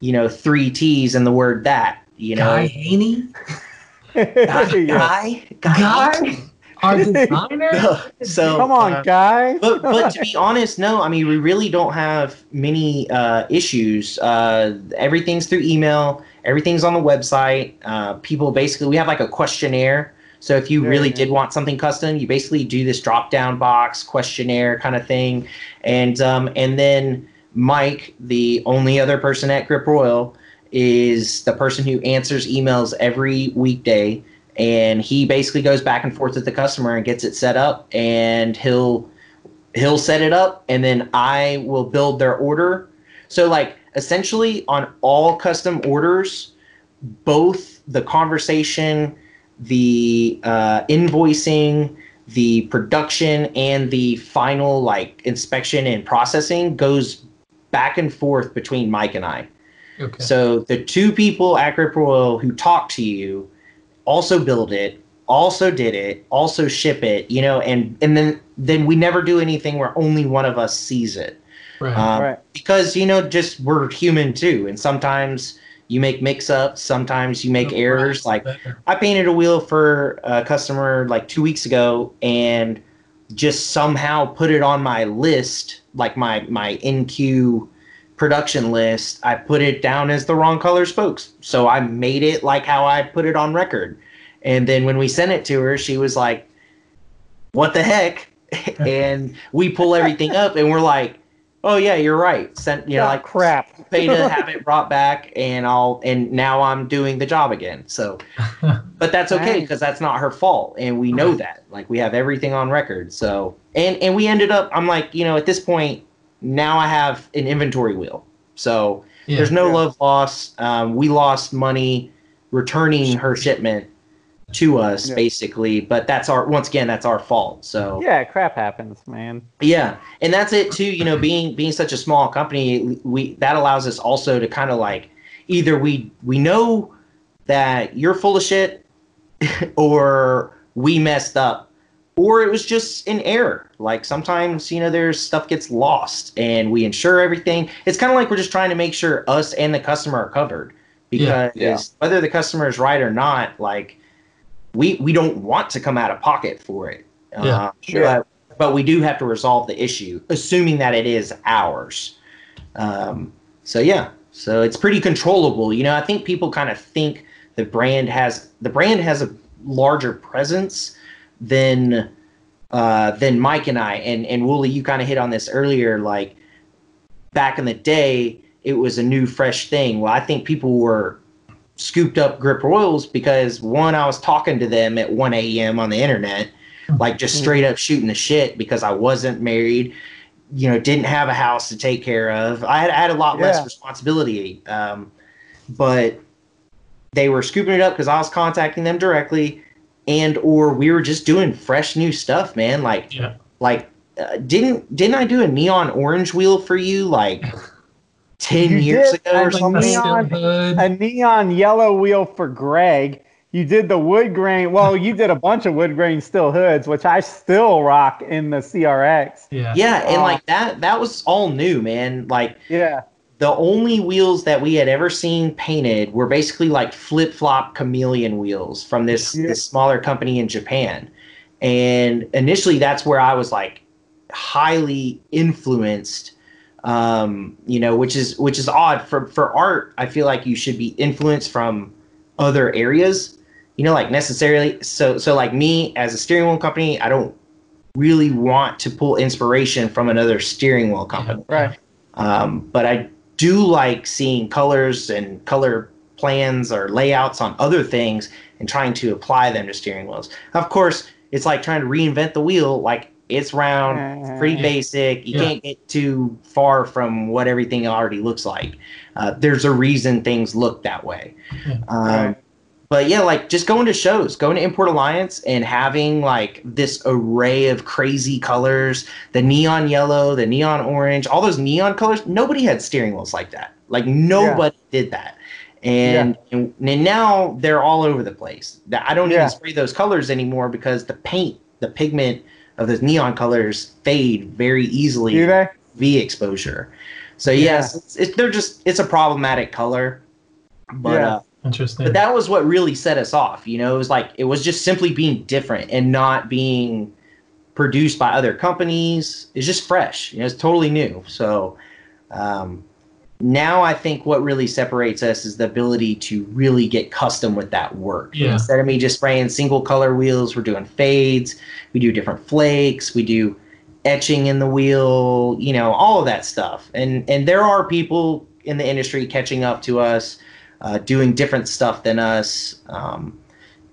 you know, three T's and the word that, you know. Guy Haney? guy, guy, guy, our designer. so come on, uh, guy. but but to be honest, no. I mean, we really don't have many uh, issues. Uh, everything's through email. Everything's on the website. Uh, people basically, we have like a questionnaire. So if you really did want something custom, you basically do this drop down box questionnaire kind of thing, and um, and then Mike, the only other person at Grip Royal, is the person who answers emails every weekday, and he basically goes back and forth with the customer and gets it set up, and he'll he'll set it up, and then I will build their order. So like essentially on all custom orders, both the conversation, the uh, invoicing, the production, and the final like inspection and processing goes back and forth between Mike and I. Okay. So the two people at Grip Royal who talk to you also build it, also did it, also ship it, you know, and and then then we never do anything where only one of us sees it. Right. Um, Right. Because you know, just we're human too, and sometimes you make mix-ups, sometimes you make errors. Like Better. I painted a wheel for a customer like two weeks ago, and just somehow put it on my list, like my my NQ production list. I put it down as the wrong color spokes, so I made it like how I put it on record. And then when we sent it to her, she was like, "What the heck?" and we pull everything up, and we're like, "Oh yeah, you're right." Sent you know Ah, like crap. pay to have it brought back and I'll and now I'm doing the job again. So but that's okay because that's not her fault and we know that. Like we have everything on record. So and and we ended up I'm like, you know, at this point now I have an inventory wheel. So Yeah. there's no Yeah. love loss. Um, we lost money returning her shipment to us Yeah. basically, but that's our once again that's our fault. So Yeah, crap happens, man. yeah, and that's it too. You know, being being such a small company, we that allows us also to kind of like either we we know that you're full of shit, or we messed up, or it was just an error. Like sometimes you know there's stuff gets lost, and we insure everything. It's kind of like we're just trying to make sure us and the customer are covered because Yeah. whether the customer is right or not, like we we don't want to come out of pocket for it. Yeah. Uh, Sure. but, but we do have to resolve the issue, assuming that it is ours. Um, so yeah, so it's pretty controllable. You know, I think people kind of think the brand has the brand has a larger presence than uh, than Mike and I. And and Wooly, you kind of hit on this earlier. Like back in the day, it was a new, fresh thing. Well, I think people were scooped up grip royals because one, I was talking to them at 1 a.m. on the internet, like just straight up shooting the shit because I wasn't married, you know, didn't have a house to take care of. I had, I had a lot Yeah. less responsibility. Um, but they were scooping it up because I was contacting them directly and or we were just doing fresh new stuff, man. Like Yeah. like uh, didn't didn't I do a neon orange wheel for you like 10 You years ago or I Like something? neon- A neon yellow wheel for Greg. You did the wood grain. Well, you did a bunch of wood grain steel hoods, which I still rock in the CRX. yeah. Yeah, and Oh. like that that was all new, man. Like Yeah. the only wheels that we had ever seen painted were basically like flip-flop chameleon wheels from this Yeah. this smaller company in Japan. And initially that's where I was like highly influenced um, you know, which is which is odd for for art. I feel like you should be influenced from other areas, you know, like necessarily. So so like me as a steering wheel company, I don't really want to pull inspiration from another steering wheel company. Right. Um, but I do like seeing colors and color plans or layouts on other things and trying to apply them to steering wheels. Of course, it's like trying to reinvent the wheel. Like it's round, it's pretty basic. You Yeah. can't get too far from what everything already looks like. Uh, there's a reason things look that way. Yeah. Um, Right. But yeah, like just going to shows, going to Import Alliance and having like this array of crazy colors, the neon yellow, the neon orange, all those neon colors. Nobody had steering wheels like that. Like nobody did that. And, and and now they're all over the place. That- I don't Yeah. even spray those colors anymore because the paint, the pigment of those neon colors fade very easily. Do they? UV exposure. So yes, it's, it's they're just it's a problematic color. But Yeah. uh, Interesting. but that was what really set us off. You know, it was like it was just simply being different and not being produced by other companies. It's just fresh. You know, it's totally new. So um, now I think what really separates us is the ability to really get custom with that work. Yeah. Instead of me just spraying single color wheels, we're doing fades. We do different flakes. We do etching in the wheel. You know, all of that stuff. And and there are people in the industry catching up to us uh, doing different stuff than us, um,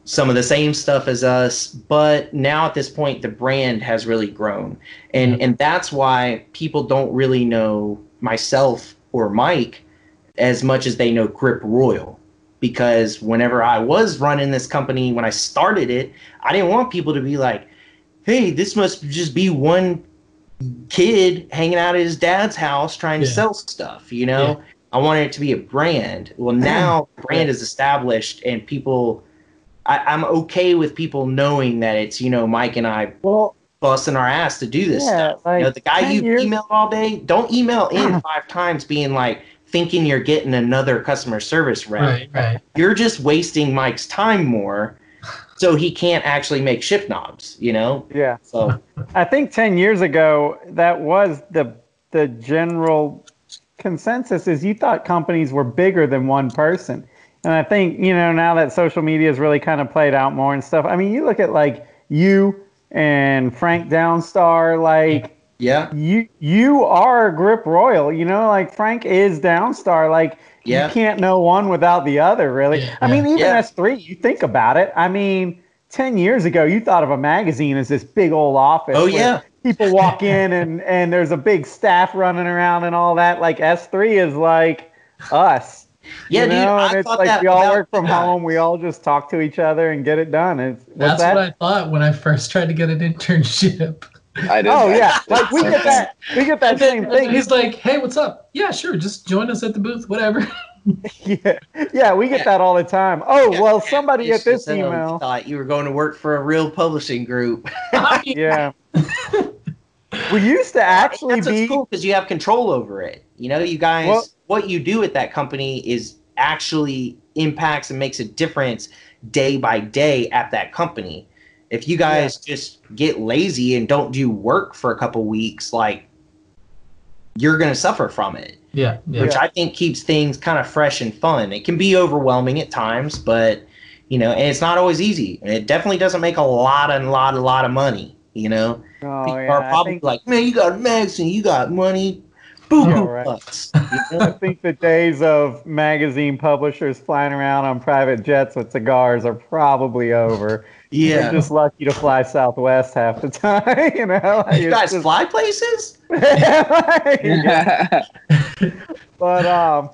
some of the same stuff as us. But now at this point, the brand has really grown, and and that's why people don't really know myself or Mike as much as they know Grip Royal. because whenever I was running this company when I started it, I didn't want people to be like, "Hey, this must just be one kid hanging out at his dad's house trying to sell stuff." You know, Yeah. I wanted it to be a brand. Well, now brand is established, and people, I, I'm okay with people knowing that it's you know Mike and I Well, busting our ass to do this Yeah, stuff. like, you know, the guy you years- email all day, don't email in five times being like thinking you're getting another customer service rep. Right, right. You're just wasting Mike's time more so he can't actually make shift knobs, you know? yeah. So I think 10 years ago, that was the the general consensus is you thought companies were bigger than one person. And I think, you know, now that social media has really kind of played out more and stuff, I mean, you look at like you and Frank Downstar, like yeah. you you are Grip Royal, you know, like Frank is Downstar, like Yeah. you can't know one without the other, really. Yeah, I mean, even Yeah. S3, you think about it. I mean, 10 years ago, you thought of a magazine as this big old office. Oh, where yeah. People walk in and, and there's a big staff running around and all that. Like S3 is like us. Yeah, you dude. know? I and it's thought like that we all about- work from yeah. home. We all just talk to each other and get it done. It's, That's that? what I thought when I first tried to get an internship. I did. Oh yeah, like we get that. We get that then, same thing. he's like, "Hey, what's up? Yeah, sure. Just join us at the booth, whatever." Yeah, yeah, we get Yeah. that all the time. Oh Yeah, well, somebody at this email. thought you were going to work for a real publishing group. Yeah. we used to actually That's be. cool because you have control over it. You know, you guys, Well- what you do at that company is actually impacts and makes a difference day by day at that company. If you guys just get lazy and don't do work for a couple weeks, like you're going to suffer from it, yeah, yeah. which I think keeps things kind of fresh and fun. It can be overwhelming at times, but you know, and it's not always easy. And it definitely doesn't make a lot and lot, a lot of money. You know, Oh, people yeah, are probably think, like, "Man, you got a magazine, you got money, boo Yeah, right. I think the days of magazine publishers flying around on private jets with cigars are probably over. yeah. You're just lucky to fly Southwest half the time. You know, Like, you guys just- fly places? Yeah. But um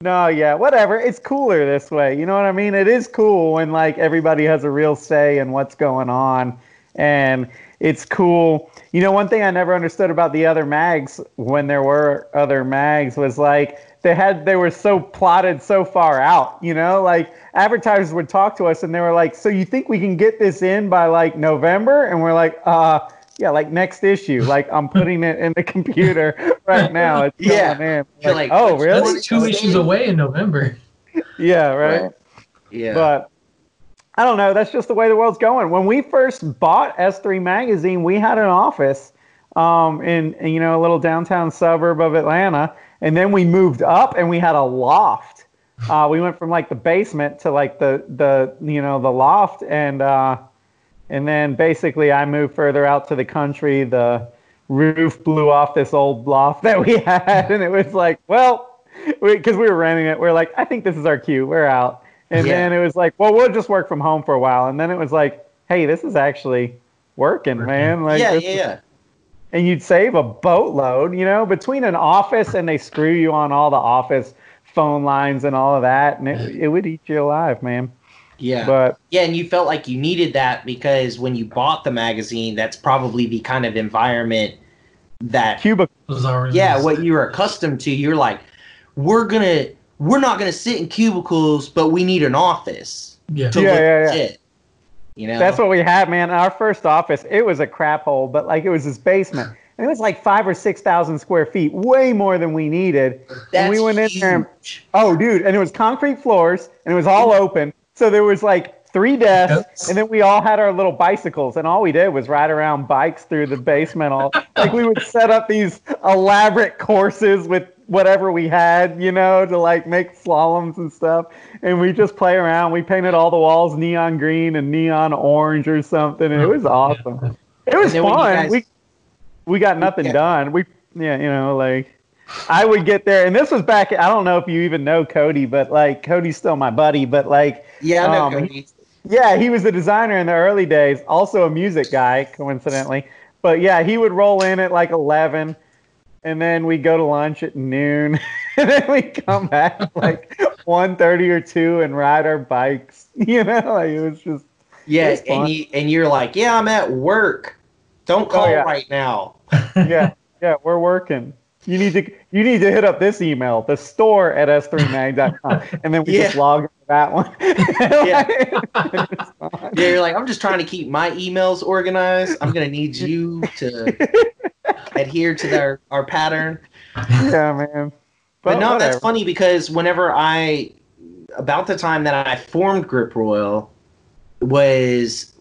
no, yeah, whatever. It's cooler this way. You know what I mean? It is cool when like everybody has a real say in what's going on and it's cool. You know, one thing I never understood about the other mags when there were other mags was like they had they were so plotted so far out, you know? Like advertisers would talk to us and they were like, "So you think we can get this in by like November?" And we're like, "Uh yeah, like next issue. Like I'm putting it in the computer right now. It's Yeah. going in. You're Like, like, oh, really? That's two issues away in November. Yeah, right. Yeah. But I don't know. That's just the way the world's going. When we first bought S3 magazine, we had an office um, in, in you know a little downtown suburb of Atlanta, and then we moved up and we had a loft. Uh, we went from like the basement to like the the you know the loft, and uh, and then basically I moved further out to the country. The roof blew off this old loft that we had, and it was like, well, because we, were renting it, we are like, I think this is our cue. We're out. And Yeah. then it was like, well, we'll just work from home for a while. And then it was like, hey, this is actually working, man. Like, yeah, yeah, yeah. and you'd save a boatload, you know, between an office and they screw you on all the office phone lines and all of that, and it, it would eat you alive, man. Yeah. But Yeah, and you felt like you needed that because when you bought the magazine, that's probably the kind of environment that Cuba, Was already yeah, what you were accustomed to. You're like, we're gonna we're not gonna sit in cubicles, but we need an office yeah. to Yeah, look yeah, yeah. legit. You know? that's what we had, man. Our first office, it was a crap hole, but like it was this basement. And it was like five or six thousand square feet, way more than we needed. That's and we That's went in there and. Oh, dude, and it was concrete floors, and it was all open. So there was like three desks, Yes. and then we all had our little bicycles, and all we did was ride around bikes through the basement. All like we would set up these elaborate courses with whatever we had, you know, to like make slaloms and stuff. And we just play around. We painted all the walls neon green and neon orange or something, and it was awesome. It was And then when you fun. guys- we we got nothing Yeah. done. We yeah, you know, like I would get there, and this was back. I don't know if you even know Cody, but like Cody's still my buddy. But like, Yeah, I know, Um, Cody. yeah, he was the designer in the early days, also a music guy, coincidentally. But yeah, he would roll in at like eleven, and then we go to lunch at noon, and then we come back like one thirty or two and ride our bikes. You know, like it was just Yeah, and you and you're like, yeah, I'm at work. Don't oh, call Oh, yeah. right now. yeah, yeah, we're working. You need to you need to hit up this email, the store at s3mag.com, and then we just log into that one. Yeah, yeah, you're like, I'm just trying to keep my emails organized. I'm gonna need you to adhere to our, our pattern. yeah, man. But, no, that's funny because whenever I, about the time that I formed Grip Royal, was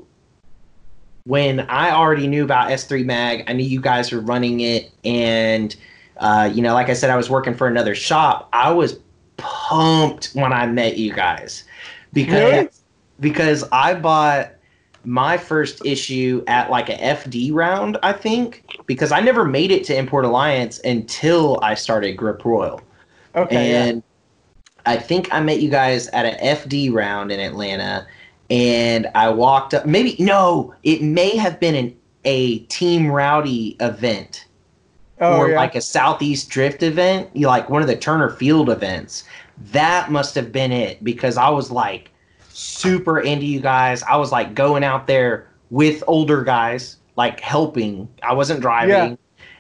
when I already knew about S3 Mag. I knew you guys were running it, and uh, you know, like I said, I was working for another shop. I was pumped when I met you guys because Really? because I bought my first issue at like a FD round, I think, because I never made it to Import Alliance until I started Grip Royal. Okay, yeah. and I think I met you guys at an FD round in Atlanta, and I walked up. Maybe no, it may have been an a Team Rowdy event oh or yeah. like a Southeast Drift event, you like one of the Turner Field events. That must have been it because I was like super into you guys. I was like going out there with older guys, like helping. I wasn't driving. Yeah.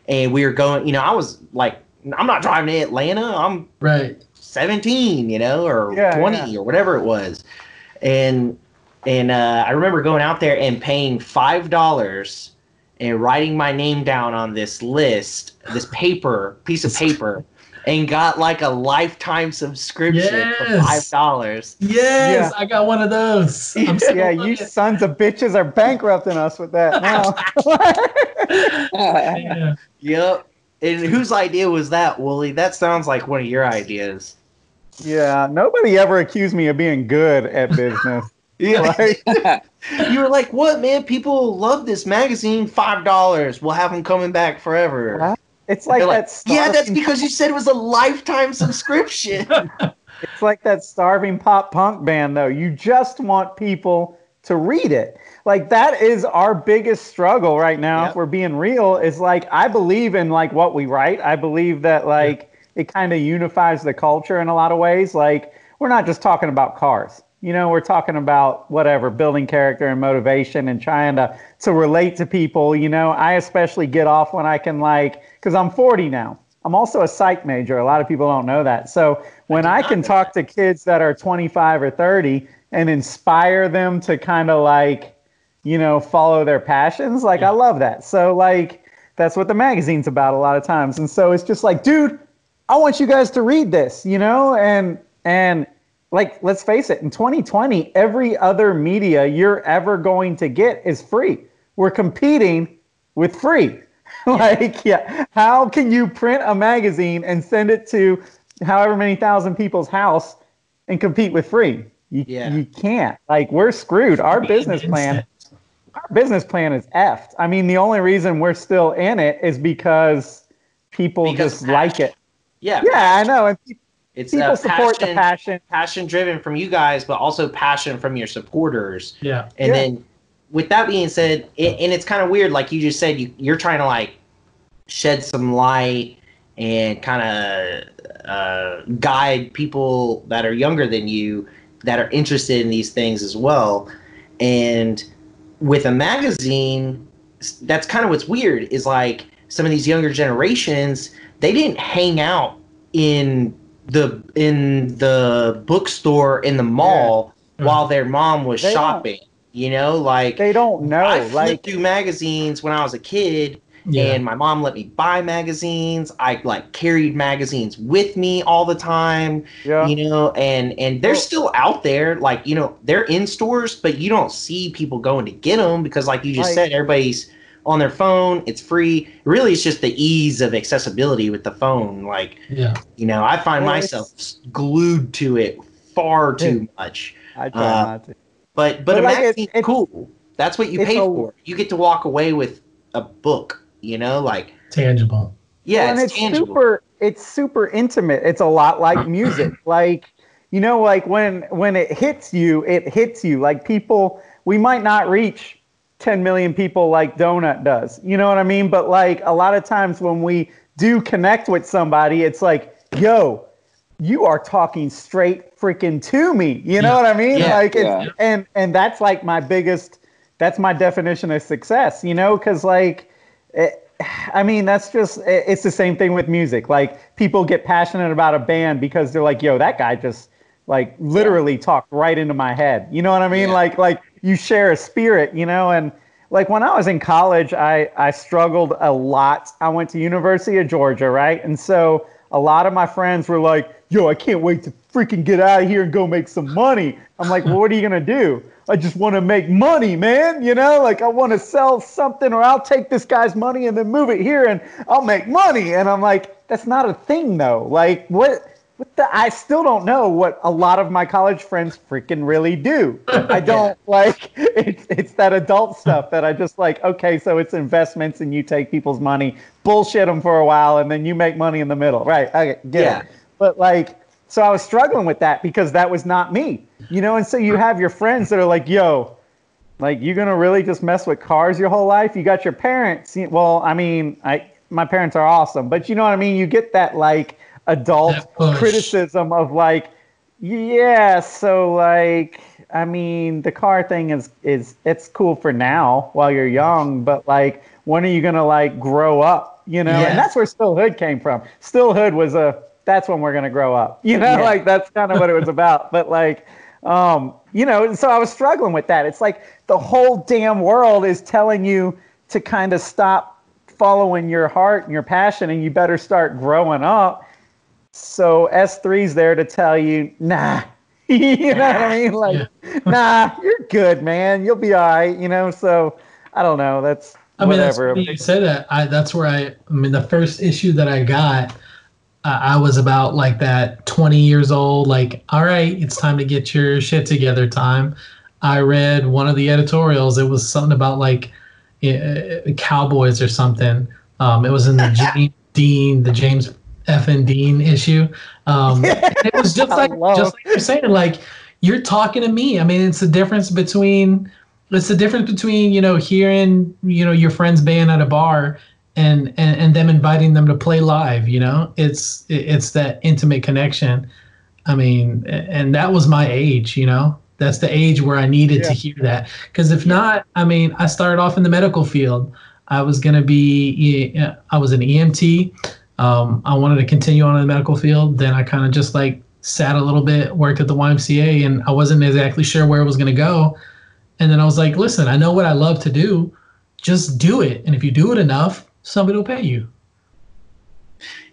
And we were going, you know, I was like, I'm not driving to Atlanta. I'm Right. 17, you know, or Yeah, 20 yeah. or whatever it was. And and uh, I remember going out there and paying five dollars and writing my name down on this list, this paper, piece of paper, and got like a lifetime subscription for five dollars. Yes, I got one of those. I'm so yeah, you sons of bitches are bankrupting us with that now. yeah. Yep. And whose idea was that, Wooly? That sounds like one of your ideas. yeah, nobody ever accused me of being good at business. Yeah. Like, you were like, "What, man? People love this magazine. Five dollars. We'll have them coming back forever." It's like that. like, yeah, that's because you said it was a lifetime subscription. It's like that starving pop punk band, though. You just want people to read it. Like that is our biggest struggle right now. Yep. If we're being real, is like I believe in like what we write. I believe that like it kind of unifies the culture in a lot of ways. Like we're not just talking about cars. You know, we're talking about whatever building character and motivation and trying to to relate to people. You know, I especially get off when I can like because I'm 40 now. I'm also a psych major. A lot of people don't know that. So when I, can talk to kids that are 25 or 30 and inspire them to kind of like, you know, follow their passions, like I love that. So like that's what the magazine's about a lot of times. And so it's just like, dude, I want you guys to read this, you know, and and like let's face it, in 2020, every other media you're ever going to get is free. We're competing with free. like, yeah, how can you print a magazine and send it to however many thousand people's house and compete with free? You, Yeah. you can't. Like, we're screwed. Our business plan our business plan is effed. I mean, the only reason we're still in it is because people Because just like it. yeah, Yeah, I know. And pe- it's people support the passion, passion. passion driven from you guys, but also passion from your supporters. Yeah. And Yeah. then, with that being said, it, and it's kind of weird, like you just said, you, you're trying to like shed some light and kind of uh, guide people that are younger than you that are interested in these things as well. And with a magazine, that's kind of what's weird is like some of these younger generations, they didn't hang out in the in the bookstore in the mall Yeah. while their mom was They shopping. You know, like They don't know. I flipped like, through magazines when I was a kid, Yeah. and my mom let me buy magazines. I like carried magazines with me all the time, yeah. you know, and and they're still out there. Like you know, they're in stores, but you don't see people going to get them because, like you just Like- said, everybody's on their phone. It's free. Really, it's just the ease of accessibility with the phone. Like yeah. you know, I find Well, myself glued to it far too much. I try uh, not to. But but, But, a like, it's- magazine's it's- cool. That's what you pay a- for. You get to walk away with a book. You know, like Tangible. yeah, and it's, it's tangible. super it's super intimate it's a lot like music like you know like when when it hits you it hits you like people we might not reach 10 million people like donut does you know what i mean but like a lot of times when we do connect with somebody it's like yo you are talking straight freaking to me. You know Yeah. what I mean? Yeah. Like, it's, Yeah. and and that's like my biggest. That's my definition of success. You know, because like, it, I mean, that's just it- it's the same thing with music. Like, people get passionate about a band because they're like, "Yo, that guy just like literally talked right into my head." You know what I mean? Yeah. Like, like you share a spirit. You know, and like when I was in college, I I struggled a lot. I went to University of Georgia, right? And so a lot of my friends were like, "Yo, I can't wait to freaking get out of here and go make some money." I'm like, well, "What are you gonna do?" I just want to make money, man. You know, like I want to sell something, or I'll take this guy's money and then move it here, and I'll make money. And I'm like, that's not a thing, though. Like, what? The? I still don't know what a lot of my college friends freaking really do. I don't like it's it's that adult stuff that I just like. Okay, so it's investments, and you take people's money, bullshit them for a while, and then you make money in the middle, right? Okay, get Yeah. it. But like, so I was struggling with that because that was not me, you know. And so you have your friends that are like, "Yo, like you gonna really just mess with cars your whole life? You got your parents. Well, I mean, I my parents are awesome, but you know what I mean. You get that like adult criticism of like, yeah, so like, I mean, the car thing is is it's cool for now while you're young, but like, when are you gonna like grow up? You know, Yeah. and that's where Still Hood came from. Still Hood was a that's when we're gonna grow up. You know, Yeah. like that's kind of what it was about. But like, um, you know, so I was struggling with that. It's like the whole damn world is telling you to kind of stop following your heart and your passion, and you better start growing up. So S3's there to tell you, nah. you know what I mean? Like, nah, you're good, man. You'll be all right. You know. So I don't know. That's I mean, that's whatever. funny you say that. I that's where I. I mean, the first issue that I got, uh, I was about like that, twenty years old. Like, all right, it's time to get your shit together. Time. I read one of the editorials. It was something about like uh, cowboys or something. Um, it was in the James Dean, the James F and Dean issue. Um, it was just like just like you're saying, like you're talking to me. I mean, it's the difference between it's the difference between you know hearing you know your friend's band at a bar and and, and them inviting them to play live. You know, it's it's that intimate connection. I mean, and that was my age. You know, that's the age where I needed to hear that. Because if not, I mean, I started off in the medical field. I was gonna be, I was an EMT. Um, I wanted to continue on in the medical field. Then I kind of just like sat a little bit, worked at the YMCA, and I wasn't exactly sure where it was gonna go. And then I was like, listen, I know what I love to do. Just do it. And if you do it enough, somebody will pay you.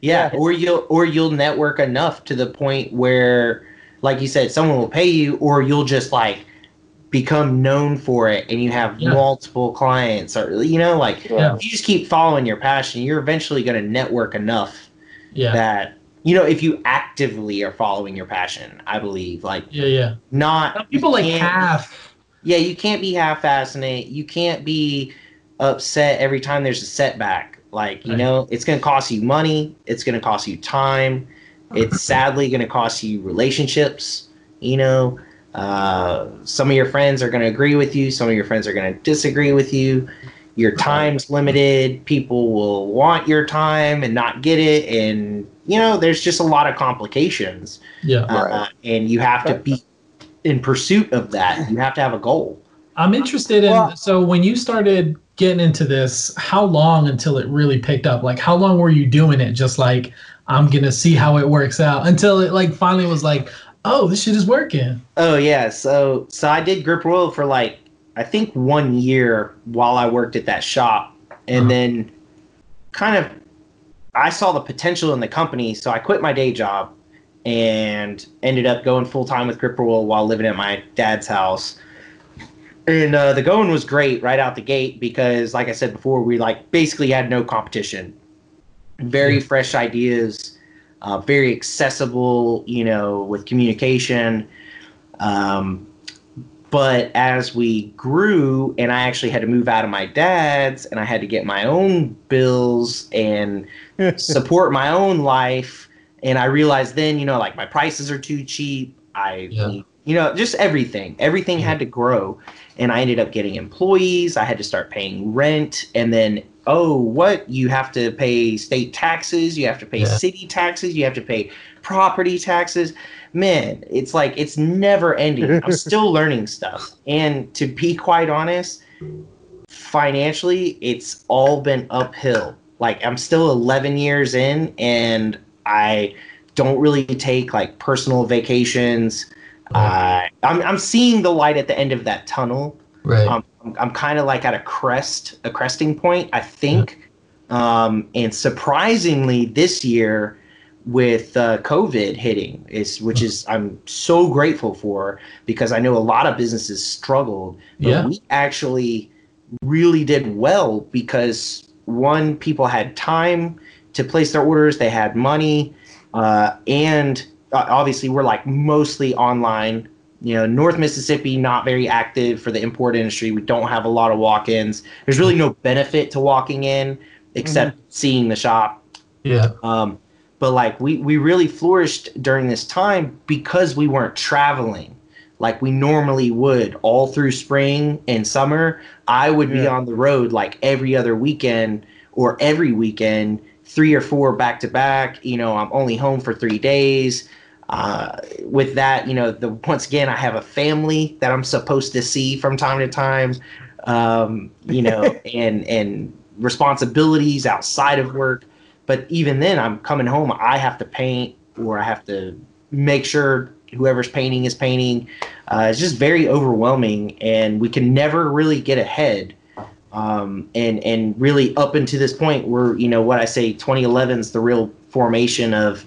Yeah, Yeah. or you'll or you'll network enough to the point where, like you said, someone will pay you, or you'll just like become known for it, and you have Yeah. multiple clients, or you know, like Yeah. if you just keep following your passion, you're eventually going to network enough Yeah. that you know if you actively are following your passion. I believe, like yeah. Yeah. not Some people like half. Yeah, you can't be half-assing it. You can't be upset every time there's a setback. Like, you Right. know, it's going to cost you money. It's going to cost you time. It's sadly going to cost you relationships. You know, uh, some of your friends are going to agree with you. Some of your friends are going to disagree with you. Your time's limited. People will want your time and not get it. And, you know, there's just a lot of complications. Yeah. Uh, and you have to be in pursuit of that. You have to have a goal. I'm interested in. Well- so when you started getting into this, how long until it really picked up? Like, how long were you doing it? Just like, I'm gonna see how it works out until it like finally was like, oh, this shit is working. Oh yeah, so so I did Grip Royal for like I think one year while I worked at that shop, and Uh-huh. then kind of I saw the potential in the company, so I quit my day job and ended up going full time with Grip Royal while living at my dad's house. And uh, the going was great right out the gate because, like I said before, we like basically had no competition. Very fresh ideas, uh, very accessible, you know, with communication. Um, but as we grew, and I actually had to move out of my dad's, and I had to get my own bills and support my own life, and I realized then, you know, like my prices are too cheap. I, Yeah. you know, just everything. Everything had to grow, and I ended up getting employees. I had to start paying rent, and then oh, what? You have to pay state taxes, you have to pay Yeah. city taxes, you have to pay property taxes. Man, it's like it's never ending. I'm still learning stuff. And to be quite honest, financially, it's all been uphill. Like I'm still 11 years in and I don't really take like personal vacations. Uh, I'm, I'm seeing the light at the end of that tunnel. Right. Um, I'm, I'm kind of like at a crest, a cresting point, I think. Um, and surprisingly, this year with uh, COVID hitting, is which is I'm so grateful for because I know a lot of businesses struggled, but Yeah. we actually really did well because one, people had time to place their orders, they had money, uh, and uh, obviously we're like mostly online you know, North Mississippi not very active for the import industry. We don't have a lot of walk-ins. There's really no benefit to walking in except seeing the shop. yeah. Um, but like we we really flourished during this time because we weren't traveling like we normally would all through spring and summer. I would be on the road like every other weekend or every weekend, three or four back to back. You know, I'm only home for three days. Uh, with that, you know, the once again, I have a family that I'm supposed to see from time to time. Um, you know, and and responsibilities outside of work. But even then, I'm coming home. I have to paint, or I have to make sure whoever's painting is painting. Uh, it's just very overwhelming, and we can never really get ahead. Um, and and really up until this point, we're you know what I say, 2011 is the real formation of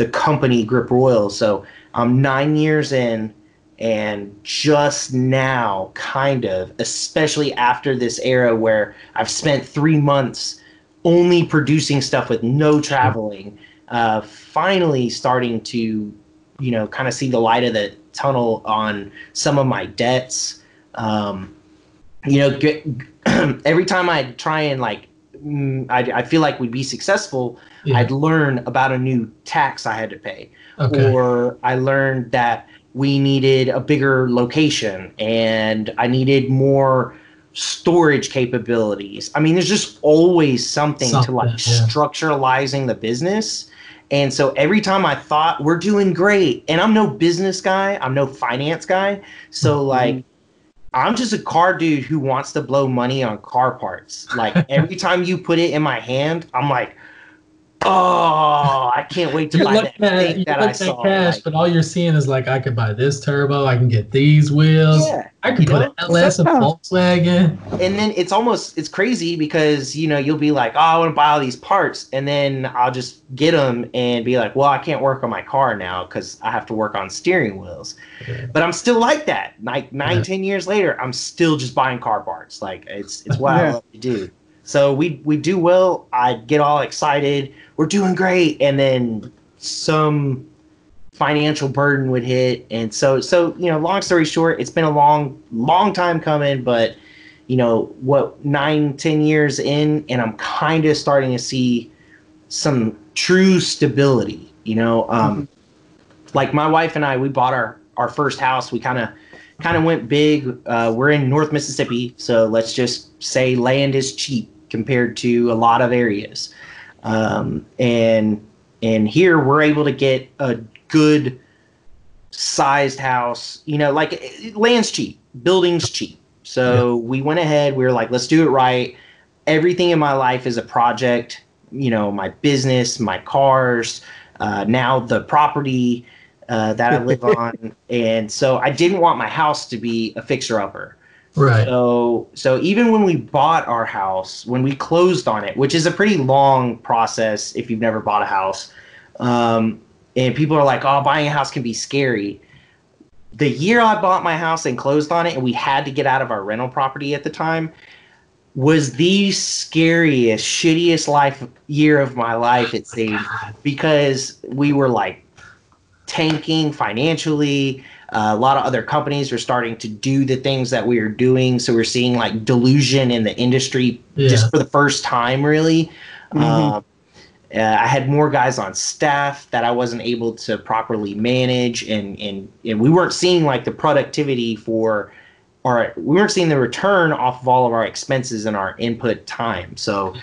the company Grip Royal. So I'm nine years in, and just now, kind of, especially after this era where I've spent three months only producing stuff with no traveling, uh, finally starting to, you know, kind of see the light of the tunnel on some of my debts. Um, you know, get, every time I try and like, Mm, I, I feel like we'd be successful, Yeah. I'd learn about a new tax I had to pay Okay. or I learned that we needed a bigger location and I needed more storage capabilities. I mean, there's just always something, to like yeah. structuralizing the business. And so every time I thought we're doing great, and I'm no business guy, I'm no finance guy. So, mm-hmm. like, I'm just a car dude who wants to blow money on car parts. Like, every time you put it in my hand, I'm like, oh, I can't wait to You're buy that at, thing you're that I at saw. cash, like- but all you're seeing is like I could buy this turbo, I can get these wheels, yeah. I can you put know, an LS in Volkswagen. and then it's almost it's crazy because you know you'll be like oh i want to buy all these parts and then i'll just get them and be like well i can't work on my car now because i have to work on steering wheels Yeah. but i'm still like that like nine Yeah. ten years later i'm still just buying car parts like it's it's what i love to do so we we do well i get all excited we're doing great. And then some financial burden would hit. And so so you know long story short it's been a long long time coming but you know what nine ten years in and i'm kind of starting to see some true stability you know um like my wife and i we bought our our first house. We kind of kind of went big. Uh, we're in north mississippi so let's just say land is cheap compared to a lot of areas um, and and here we're able to get a good sized house you know like land's cheap building's cheap. So we went ahead we were like let's do it right. Everything in my life is a project you know my business my cars uh, now the property uh, that i live on. And so i didn't want my house to be a fixer upper Right. so so even when we bought our house, when we closed on it, which is a pretty long process if you've never bought a house, um, and people are like, "Oh, buying a house can be scary." The year I bought my house and closed on it, and we had to get out of our rental property at the time, was the scariest, shittiest life year of my life. It seemed because we were like tanking financially. Uh, a lot of other companies are starting to do the things that we are doing, so we're seeing like delusion in the industry Yeah. just for the first time, really. Mhm. Um, uh, I had more guys on staff that I wasn't able to properly manage, and and and we weren't seeing like the productivity for our we weren't seeing the return off of all of our expenses and our input time. So,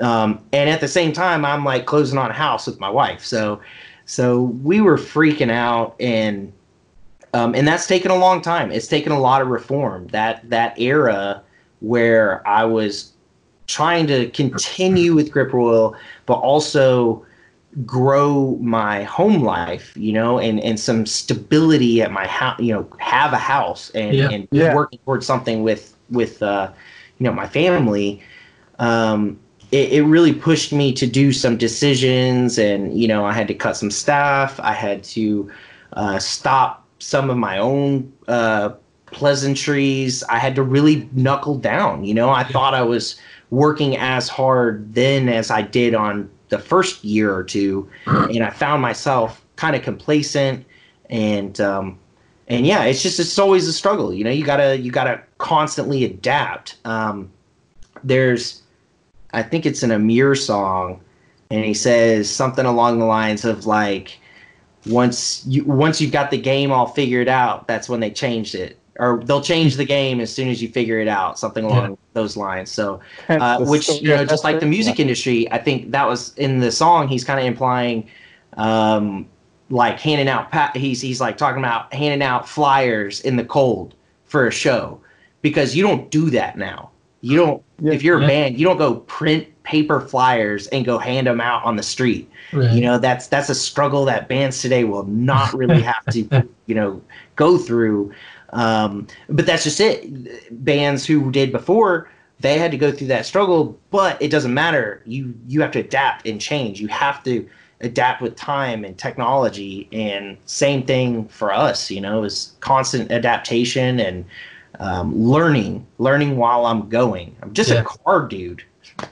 um, and at the same time, I'm like closing on a house with my wife. So, so we were freaking out, and um, and that's taken a long time. It's taken a lot of reform. That that era where I was trying to continue with Grip Royal, but also grow my home life, you know, and and some stability at my house, you know, have a house and Yeah. and Yeah. working towards something with with uh, you know my family. Um, it, it really pushed me to do some decisions, and you know, I had to cut some staff. I had to uh, stop some of my own uh, pleasantries. I had to really knuckle down. You know, I thought I was working as hard then as I did on the first year or two, and I found myself kind of complacent and um, and yeah, it's just it's always a struggle. You know, you gotta you gotta constantly adapt. Um, there's, I think it's an Amir song, and he says something along the lines of like, once you once you've got the game all figured out, that's when they changed it. Or they'll change the game as soon as you figure it out, something along those lines. So, uh, which so you know, just like the music it. industry, I think that was in the song. He's kind of implying, um, like handing out. Pa- he's he's like talking about handing out flyers in the cold for a show because you don't do that now. You don't. Yeah. if you're a Yeah. band, you don't go print paper flyers and go hand them out on the street. Right. You know, that's that's a struggle that bands today will not really have to, you know, go through. Um, but that's just it. Bands who did before, they had to go through that struggle, but it doesn't matter. You you have to adapt and change. You have to adapt with time and technology. And same thing for us, you know, is constant adaptation and um, learning, learning while I'm going. I'm just Yeah. a car dude,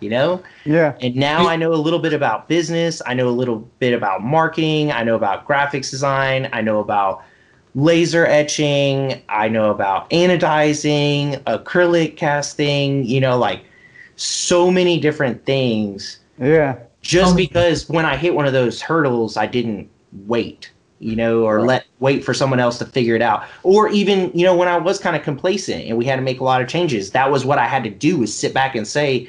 you know. Yeah. And now I know a little bit about business. I know a little bit about marketing. I know about graphics design. I know about laser etching. I know about anodizing, acrylic casting, you know, like so many different things Yeah. just Um, because when I hit one of those hurdles, I didn't wait, you know, or let wait for someone else to figure it out. Or even, you know, when I was kind of complacent and we had to make a lot of changes, that was what I had to do was sit back and say,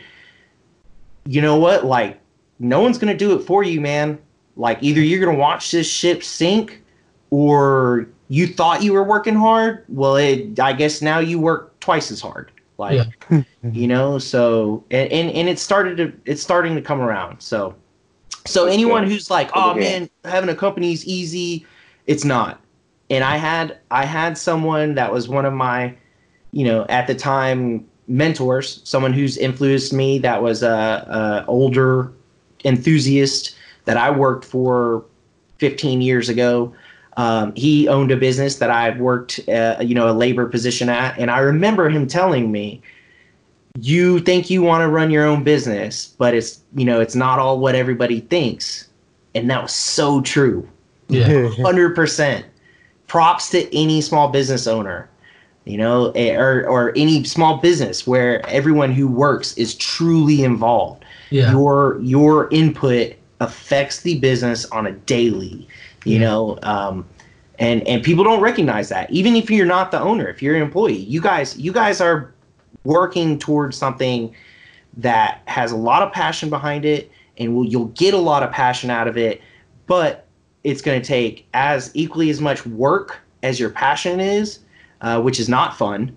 you know what, like no one's gonna do it for you, man. Like either you're gonna watch this ship sink, or you thought you were working hard. Well, it, I guess now you work twice as hard. Like you know so and, and and it started to it's starting to come around so so That's anyone good. who's like oh man having a company is easy it's not and i had i had someone that was one of my you know at the time mentors someone who's influenced me that was a, a older enthusiast that i worked for 15 years ago um, he owned a business that I worked, uh, you know, a labor position at, and I remember him telling me, "You think you want to run your own business, but it's, you know, it's not all what everybody thinks," and that was so true, yeah. hundred percent. Props to any small business owner, you know, eh, or or any small business where everyone who works is truly involved Yeah. your your input affects the business on a daily you Yeah. know um, and and people don't recognize that even if you're not the owner if you're an employee you guys you guys are working towards something that has a lot of passion behind it and will you'll get a lot of passion out of it but it's going to take as equally as much work as your passion is uh, which is not fun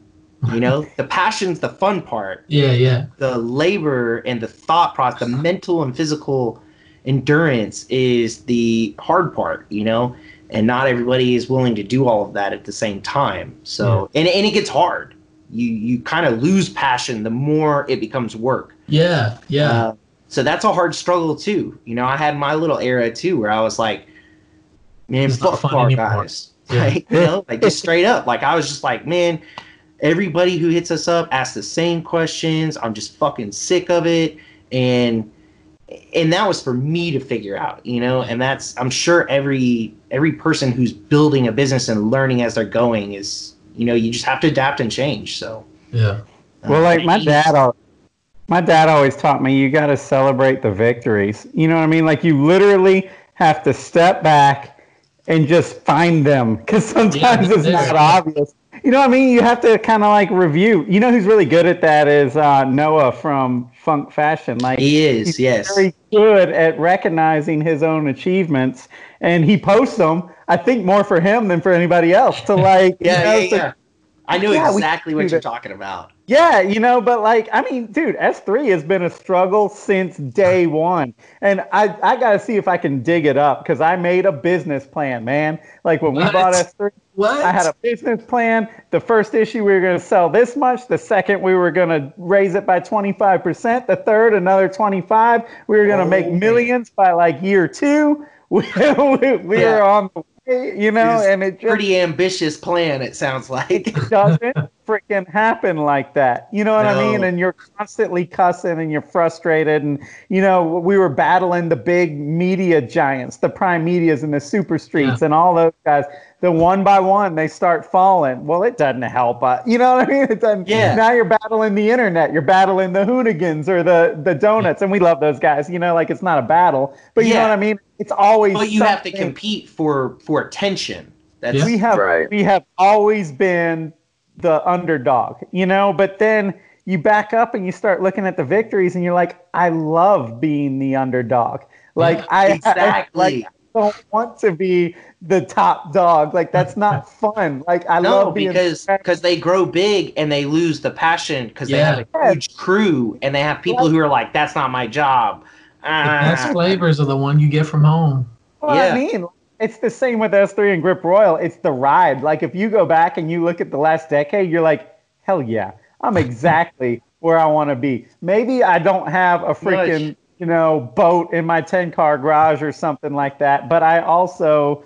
you know the passion's the fun part Yeah. Yeah. the labor and the thought process, the mental and physical endurance is the hard part, you know, and not everybody is willing to do all of that at the same time. So, and, and it gets hard. You you kind of lose passion the more it becomes work. Yeah. Yeah. Uh, so that's a hard struggle too. You know, I had my little era too where I was like, man, It's fuck anymore. guys. Yeah. Like, you know, like just straight up. Like I was just like, man, everybody who hits us up asks the same questions. I'm just fucking sick of it. And and that was for me to figure out, you know, and that's I'm sure every every person who's building a business and learning as they're going is, you know, you just have to adapt and change. So yeah. Um, well, like my dad, al- my dad always taught me you got to celebrate the victories. You know what I mean? Like you literally have to step back and just find them because sometimes they're it's not obvious. you know what I mean? You have to kind of like review. You know who's really good at that is uh, Noah from Funk Fashion. Like He is, he's yes. very good at recognizing his own achievements, and he posts them. I think more for him than for anybody else to like. you know, yeah, yeah. I know Yeah, exactly what you're talking about. Yeah, you know, but like, I mean, dude, S3 has been a struggle since day one. And I, I got to see if I can dig it up because I made a business plan, man. Like when we bought S3, What? I had a business plan. The first issue, we were going to sell this much. The second, we were going to raise it by 25%. The third, another 25. We were going to Oh, make man. millions by like year two. We, we, we Yeah. were on the you know, It's and it just Pretty ambitious plan, it sounds like. it doesn't freaking happen like that. You know what I mean? And you're constantly cussing and you're frustrated. And, you know, we were battling the big media giants, the prime medias and the super streets and all those guys. The one by one, they start falling. Well, it doesn't help. Uh, you know what I mean? It doesn't. Yeah. Now you're battling the internet. You're battling the Hoonigans or the, the donuts. And we love those guys. You know, like it's not a battle. But you know what I mean? It's always. But you have to compete for for attention. That's Yeah. we have Right. we have always been the underdog, you know, but then you back up and you start looking at the victories and you're like, I love being the underdog. Like Yeah, I exactly. like I don't want to be the top dog. Like that's not fun. Like I no, love being because because they grow big and they lose the passion because they Yeah. have a huge crew and they have people who are like, "That's not my job." The best Ah. flavors are the one you get from home. Well, Yeah. I mean, it's the same with S3 and Grip Royal. It's the ride. Like if you go back and you look at the last decade, you're like, hell yeah, I'm exactly where I want to be. Maybe I don't have a freaking, Much. You know, boat in my 10 car garage or something like that, but I also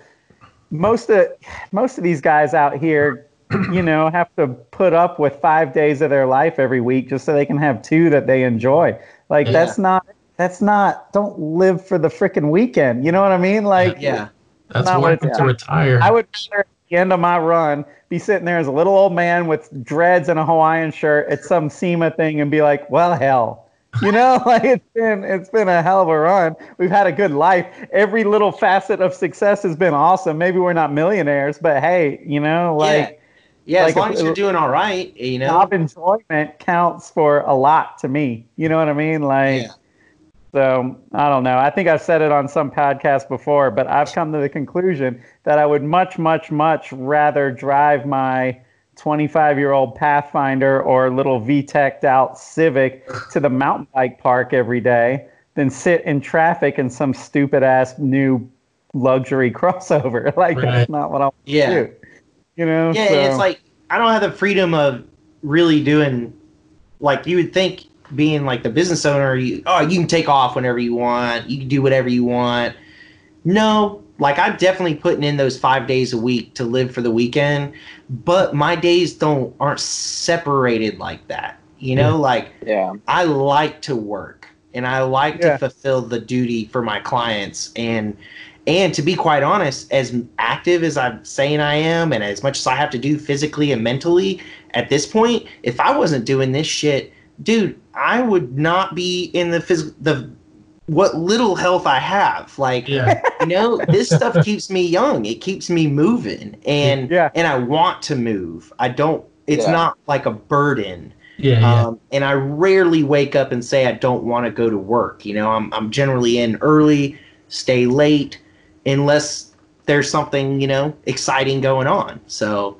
most of most of these guys out here you know have to put up with five days of their life every week just so they can have two that they enjoy like Yeah. that's not that's not don't live for the freaking weekend you know what i mean like Yeah, That's Not what worth it it's- to retire. I would rather at the end of my run be sitting there as a little old man with dreads and a Hawaiian shirt at some SEMA thing and be like, well, hell. You know, like it's been it's been a hell of a run. We've had a good life. Every little facet of success has been awesome. Maybe we're not millionaires, but hey, you know, like yeah. like as long if- as you're uh, doing all right, you know. job enjoyment counts for a lot to me. You know what I mean? Like Yeah. so I don't know. I think I've said it on some podcast before, but I've come to the conclusion that I would much, much, much rather drive my 25 year old Pathfinder or little VTEC'd out Civic to the mountain bike park every day than sit in traffic in some stupid ass new luxury crossover. Like Right. that's not what I want Yeah. to do. You know? Yeah, so, it's like I don't have the freedom of really doing like you would think being like the business owner, you oh you can take off whenever you want, you can do whatever you want. No, like I'm definitely putting in those five days a week to live for the weekend, but my days don't aren't separated like that. You know, mm-hmm. like Yeah. I like to work and I like Yeah. to fulfill the duty for my clients and and to be quite honest, as active as I'm saying I am and as much as I have to do physically and mentally at this point, if I wasn't doing this shit, dude, I would not be in the phys- the what little health I have. Like yeah. you know, this stuff keeps me young. It keeps me moving and Yeah. and I want to move. I don't it's Yeah. not like a burden. Yeah. Yeah. Um, and I rarely wake up and say I don't want to go to work. You know, I'm I'm generally in early, stay late, unless there's something you know exciting going on. So,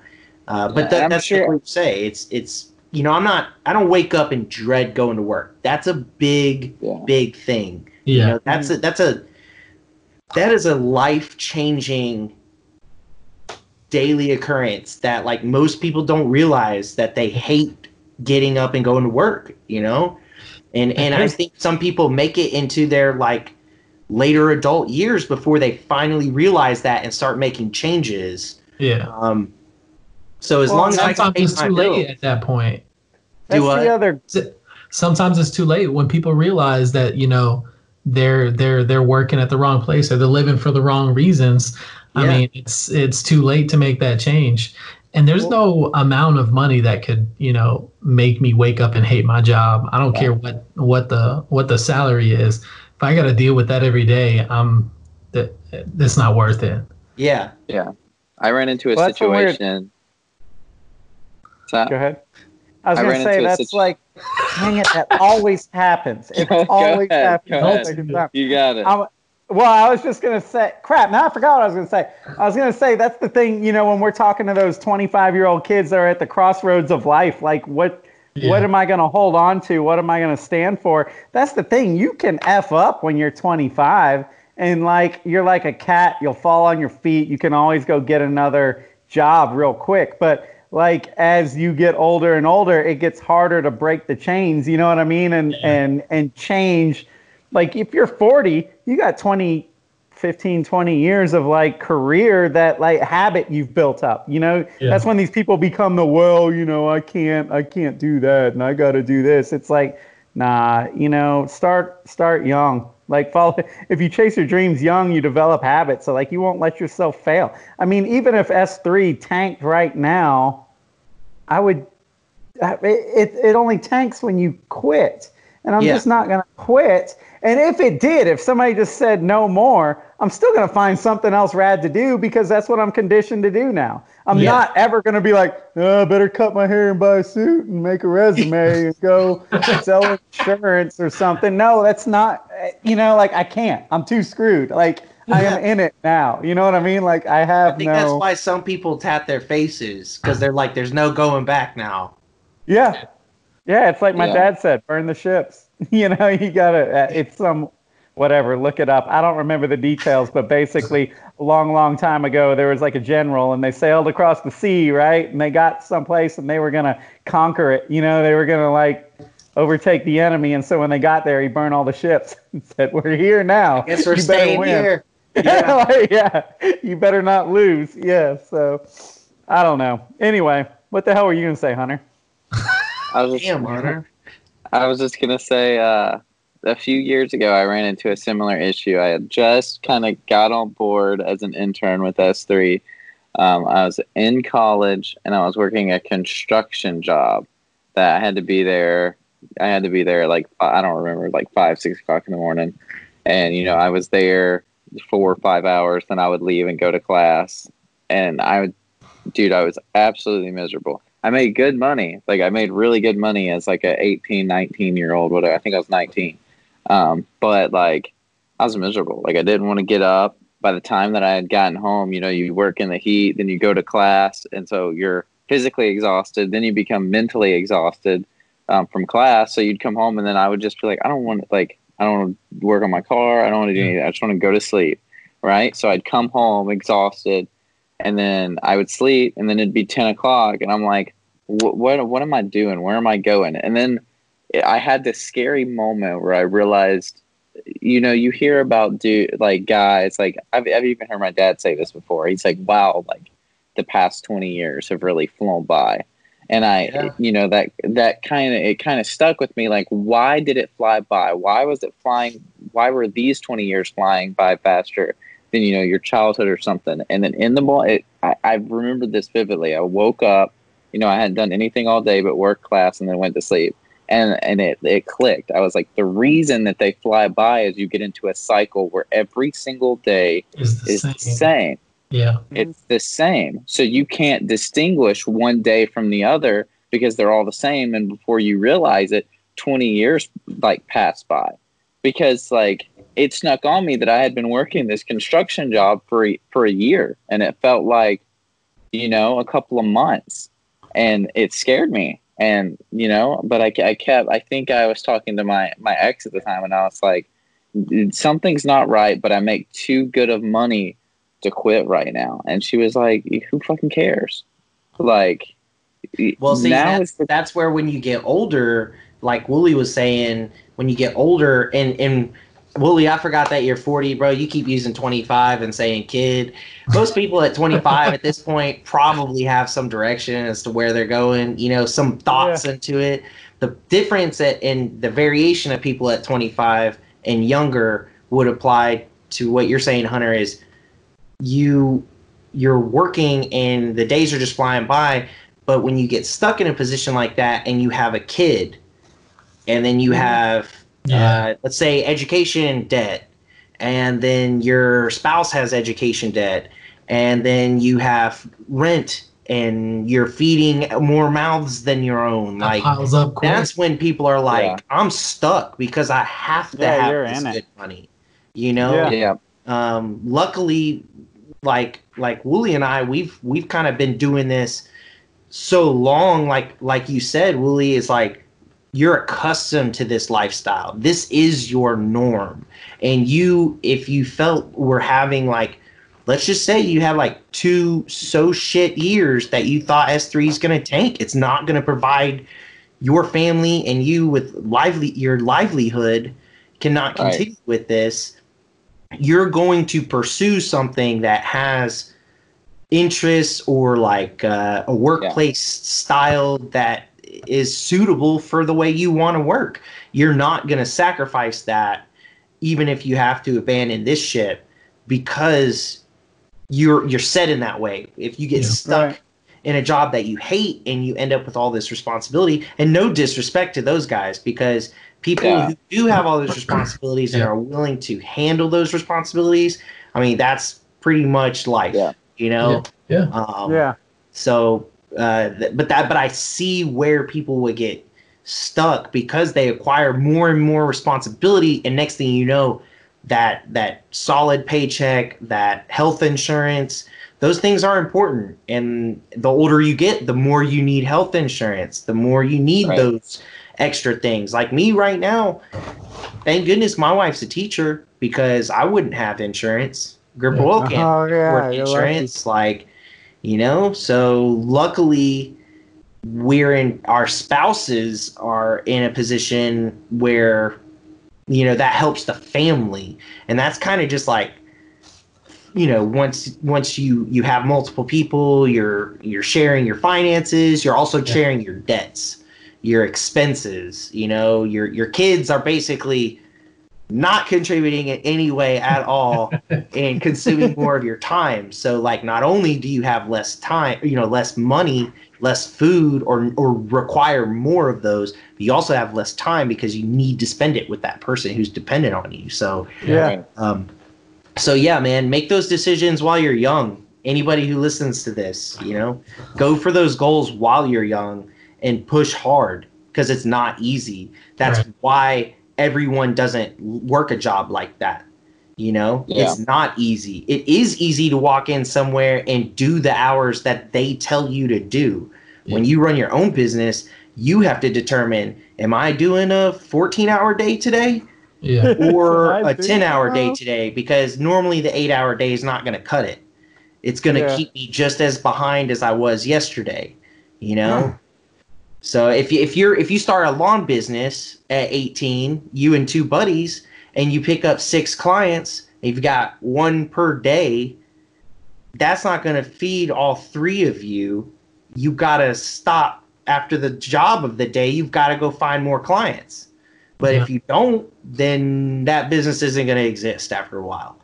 uh, but Yeah, that, I'm that's sure- what we say. It's it's you know I'm not I don't wake up and dread going to work. That's a big Yeah. big thing. Yeah. You know, that's a that's a that is a life changing daily occurrence that like most people don't realize that they hate getting up and going to work, you know? And and I think some people make it into their like later adult years before they finally realize that and start making changes. yeah. Um so as Well, long as I can Sometimes pay it's too late bills, at that point. that's do I? other Sometimes it's too late when people realize that you know they're they're they're working at the wrong place or they're living for the wrong reasons. I mean, it's it's too late to make that change. And there's no amount of money that could, you know, make me wake up and hate my job. I don't care what what the what the salary is. If I got to deal with that every day, I'm that that's not worth it. yeah. Yeah. I ran into a Well, that's what we're- situation. So, Go ahead. I was I gonna say that's situ- like, dang it, that always happens. It Go always ahead, happens. go all ahead. the time. you got it. I'm, well, I was just gonna say, crap. Now I forgot what I was gonna say. I was gonna say that's the thing. You know, when we're talking to those 25 year old kids that are at the crossroads of life, like what, Yeah. what am I gonna hold on to? What am I gonna stand for? That's the thing. You can f up when you're 25, and like you're like a cat. You'll fall on your feet. You can always go get another job real quick, but like as you get older and older it gets harder to break the chains you know what i mean? And and and change. Like if you're 40 you got 20 15 20 years of like career that like habit you've built up you know? Yeah. that's when these people become the well you know i can't i can't do that and i got to do this. It's like nah you know start start young like follow if you chase your dreams young you develop habits so like you won't let yourself fail. I mean even if s3 tanked right now i would it, it, it only tanks when you quit and i'm Yeah. just not going to quit and if it did if somebody just said no more i'm still going to find something else rad to do because that's what i'm conditioned to do now i'm Yeah. not ever going to be like oh, i better cut my hair and buy a suit and make a resume and go sell insurance or something no that's not you know like i can't i'm too screwed like i am in it now you know what i mean like i have I think no that's why some people tap their faces because they're like, "There's no going back now." Yeah. Yeah, it's like my Yeah. dad said, burn the ships. you know, you got to, uh, it's some, whatever, look it up. I don't remember the details, but basically, a long, long time ago, there was like a general and they sailed across the sea, right? And they got someplace and they were going to conquer it. You know, they were going to like overtake the enemy. And so when they got there, he burned all the ships and said, We're here now. Guess we're You better staying here. Yeah. like, yeah, you better not lose. Yeah, so I don't know. Anyway, what the hell were you going to say, Hunter? I was just, Damn, Hunter. I was just gonna say, uh, a few years ago, I ran into a similar issue. I had just kind of got on board as an intern with S3. Um, I was in college and I was working a construction job that I had to be there. I had to be there like I don't remember, like five, six o'clock in the morning, and you know I was there four or five hours. Then I would leave and go to class, and I would, dude, I was absolutely miserable. I made good money. Like I made really good money as like a 18, 19 year old, whatever. I think I was 19. Um, but like I was miserable. Like I didn't want to get up. By the time that I had gotten home, you know, you work in the heat, then you go to class, and so you're physically exhausted. Then you become mentally exhausted um, from class. So you'd come home, and then I would just be like, I don't want to like I don't want to work on my car. I don't want to do anything. I just want to go to sleep. Right. So I'd come home exhausted, and then I would sleep, and then it'd be ten o'clock, and I'm like, what what am I doing? Where am I going? And then I had this scary moment where I realized, you know, you hear about dude like guys like I've I've even heard my dad say this before. He's like, wow, like the past twenty years have really flown by. And I, Yeah. you know, that that kind of it kind of stuck with me. Like, why did it fly by? Why was it flying? Why were these twenty years flying by faster than you know your childhood or something? And then in the morning, I, I remember this vividly. I woke up, you know, I hadn't done anything all day but work, class, and then went to sleep. And and it it clicked. I was like, the reason that they fly by is you get into a cycle where every single day Is the is same. the same Yeah. it's the same. So you can't distinguish one day from the other because they're all the same. And before you realize it, 20 years like pass by because like it snuck on me that I had been working this construction job for a, for a year and it felt like, you know, a couple of months and it scared me. And, you know, but I, I kept, I think I was talking to my, my ex at the time and I was like, something's not right, but I make too good of money to quit right now. And she was like, who fucking cares? Like, Well, see, now that's, the that's where when you get older, like Wooly was saying, when you get older, and and Wooly, I forgot that you're 40, bro. You keep using 25 and saying kid. Most people at 25 at this point probably have some direction as to where they're going. You know, some thoughts into it. The difference at, in the variation of people at 25 and younger would apply to what you're saying, Hunter. Is you you're working and the days are just flying by but when you get stuck in a position like that and you have a kid and then you have Yeah. uh, let's say education debt and then your spouse has education debt and then you have rent and you're feeding more mouths than your own. That Like piles up quick. that's when people are like, Yeah. I'm stuck because I have to Yeah, have this in it. good money. You know? Yeah. Yeah. um, luckily, like like Wooly and I, we've we've kind of been doing this so long. Like like you said, Wooly is like you're accustomed to this lifestyle. This is your norm, and you if you felt were having like. Let's just say you had like two so shit years that you thought S3 is going to tank. It's not going to provide your family and you with lively your livelihood cannot Right. continue with this you're going to pursue something that has interests or like uh, a workplace style that is suitable for the way you want to work. You're not going to sacrifice that even if you have to abandon this ship because you're you're set in that way. If you get Yeah. stuck Right. in a job that you hate and you end up with all this responsibility and no disrespect to those guys because people Yeah. who do have all those responsibilities and are willing to handle those responsibilities i mean that's pretty much life Yeah. you know yeah. um, yeah. so uh, but that but i see where people would get stuck because they acquire more and more responsibility. And next thing you know that that solid paycheck that health insurance those things are important. And the older you get the more you need health insurance the more you need Right. those extra things. Like me right now thank goodness my wife's a teacher because i wouldn't have insurance. Yeah. Can't Oh yeah, insurance. Like you know? So luckily we're in our spouses are in a position where you know that helps the family. And that's kind of just like you know once once you you have multiple people you're you're sharing your finances you're also sharing your debts your expenses you know? Your your kids are basically not contributing in any way at all and consuming more of your time so like not only do you have less time you know less money less food or or require more of those but you also have less time because you need to spend it with that person who's dependent on you so Yeah. Um, so yeah, man, make those decisions while you're young. Anybody who listens to this, you know, go for those goals while you're young and push hard because it's not easy. That's Right. why everyone doesn't work a job like that. You know, Yeah. it's not easy. It is easy to walk in somewhere and do the hours that they tell you to do. When you run your own business, you have to determine am I doing a 14 hour day today? Yeah. or a 10 hour day today because normally the 8 hour day is not going to cut it. It's going to Yeah. keep me just as behind as I was yesterday, you know? So if you, if you're if you start a lawn business at 18, you and two buddies and you pick up 6 clients, and you've got one per day, that's not going to feed all three of you. You got to stop after the job of the day. You've got to go find more clients. But if you don't, then that business isn't going to exist after a while.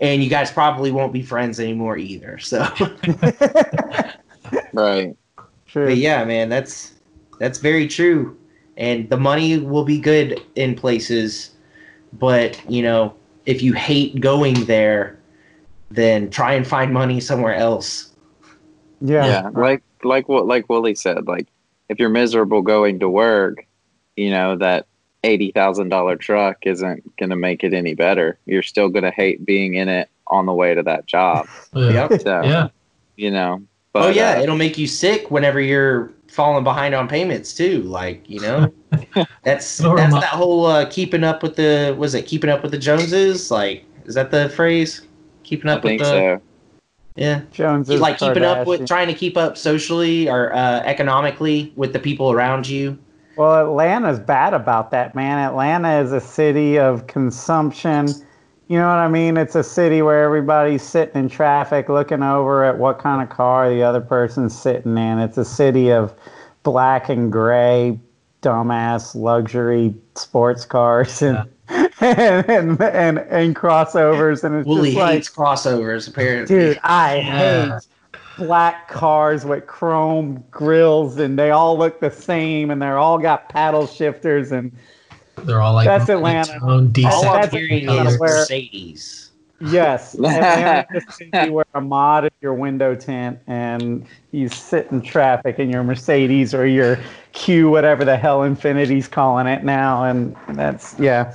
And you guys probably won't be friends anymore either. So, Right. True. but yeah, man, that's that's very true. And the money will be good in places, but you know, if you hate going there, then try and find money somewhere else. Yeah. yeah like like what like Willie said like if you're miserable going to work you know that $80,000 truck isn't going to make it any better you're still going to hate being in it on the way to that job Yeah. Yep. so Yeah. you know but oh yeah, uh, it'll make you sick whenever you're falling behind on payments too. Like you know, that's that's that whole uh, keeping up with the was it keeping up with the Joneses? Like is that the phrase? Keeping I up with think the so yeah, Jones is like keeping up with trying to keep up socially or uh, economically with the people around you. Well, Atlanta's bad about that, man. Atlanta is a city of consumption. You know what I mean? It's a city where everybody's sitting in traffic looking over at what kind of car the other person's sitting in. It's a city of black and gray, dumbass luxury sports cars and and, and, and, and crossovers. And it's Wooly just like, hates crossovers apparently. dude, I Yeah. hate black cars with chrome grills and they all look the same and they're all got paddle shifters and They're all like That's Atlanta. monotone, all decent. I'm that's- hearing is where- Mercedes. Yes. Atlanta just sees you wear a mod in your window tint and you sit in traffic in your Mercedes or your Q, whatever the hell Infiniti's calling it now. And that's, yeah.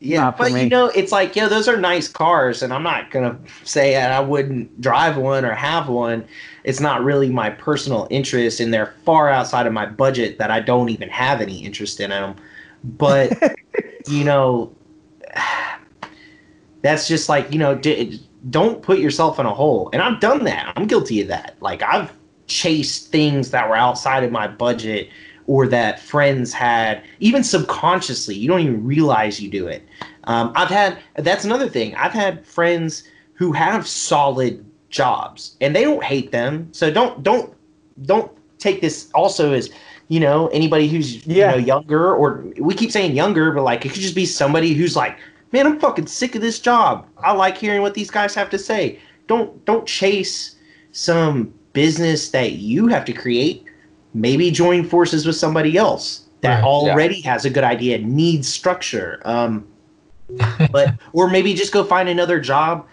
Yeah, but me. you know, it's like, yo, those are nice cars, and I'm not gonna say that I wouldn't drive one or have one. It's not really my personal interest, and they're far outside of my budget that I don't even have any interest in them. But you know, that's just like you know, d- don't put yourself in a hole. And I've done that. I'm guilty of that. Like I've chased things that were outside of my budget or that friends had, even subconsciously. You don't even realize you do it. Um, I've had that's another thing. I've had friends who have solid jobs and they don't hate them. So don't don't don't take this also as you know anybody who's Yeah. you know younger or we keep saying younger, but like it could just be somebody who's like, man, I'm fucking sick of this job. I like hearing what these guys have to say. Don't don't chase some business that you have to create. Maybe join forces with somebody else that Right, yeah. already has a good idea, needs structure. Um, but or maybe just go find another job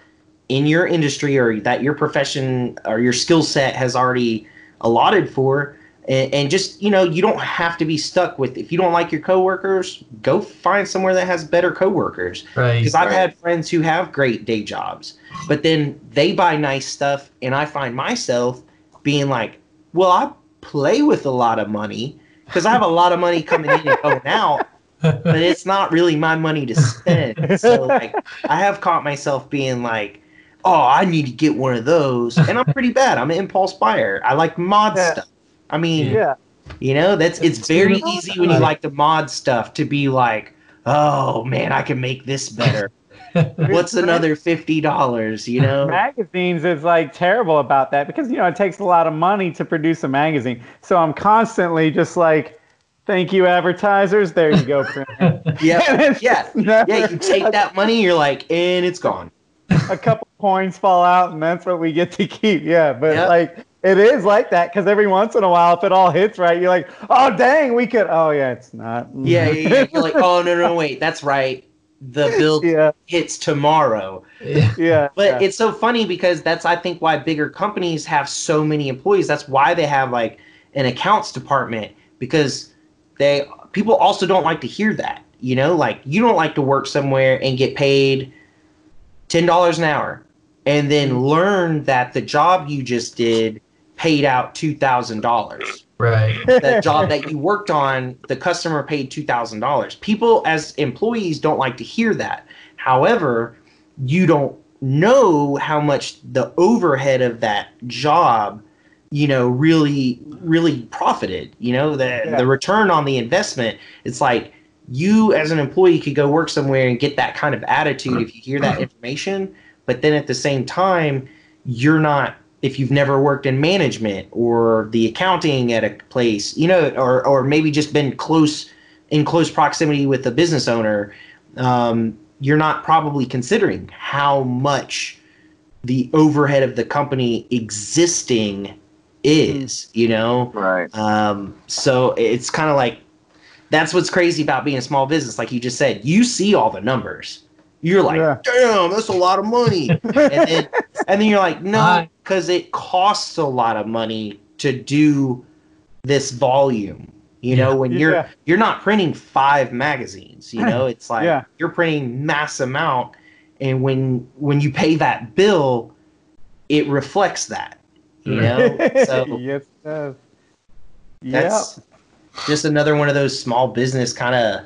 in your industry or that your profession or your skill set has already allotted for and, and just you know you don't have to be stuck with if you don't like your coworkers go find somewhere that has better coworkers Right. because I've Right. had friends who have great day jobs, but then they buy nice stuff, and I find myself being like, "Well, I play with a lot of money because I have a lot of money coming in and going out, but it's not really my money to spend." So like, I have caught myself being like, "Oh, I need to get one of those," and I'm pretty bad. I'm an impulse buyer. I like mod Yeah. stuff. I mean, Yeah. you know, that's it's It's very too easy when you like the mod stuff to be like, oh man, I can make this better. What's another fifty dollars? You know? magazines is like terrible about that because you know it takes a lot of money to produce a magazine. So I'm constantly just like, thank you advertisers. There you go, printer. Yeah, yeah, never- yeah. You take that money, you're like, and it's gone. a couple coins fall out, and that's what we get to keep. Yeah, but Yep. like it is like that because every once in a while, if it all hits right, you're like, oh dang, we could. Oh yeah, it's not. Yeah, yeah, yeah. You're like, oh no, no, wait, that's right. The bill yeah, hits tomorrow. yeah. But yeah. it's so funny because that's I think why bigger companies have so many employees. That's why they have like an accounts department because they people also don't like to hear that. You know, like you don't like to work somewhere and get paid ten dollars an hour and then learn that the job you just did paid out two thousand dollars right. that job that you worked on, the customer paid two thousand dollars. People as employees don't like to hear that. However, you don't know how much the overhead of that job, you know, really really profited. You know, the Yeah. the return on the investment. It's like you as an employee could go work somewhere and get that kind of attitude if you hear that information, but then at the same time, you're not if you've never worked in management or the accounting at a place, you know, or or maybe just been close in close proximity with the business owner, um, you're not probably considering how much the overhead of the company existing is, you know. Right. Um, so it's kind of like that's what's crazy about being a small business. Like you just said, you see all the numbers. You're like, Yeah. damn, that's a lot of money. and then and then you're like, no, because it costs a lot of money to do this volume. You know, Yeah. when you're Yeah. you're not printing five magazines. You know, it's like Yeah. you're printing mass amount, and when when you pay that bill, it reflects that. You know, so yes, it does. Yep. that's just another one of those small business kind of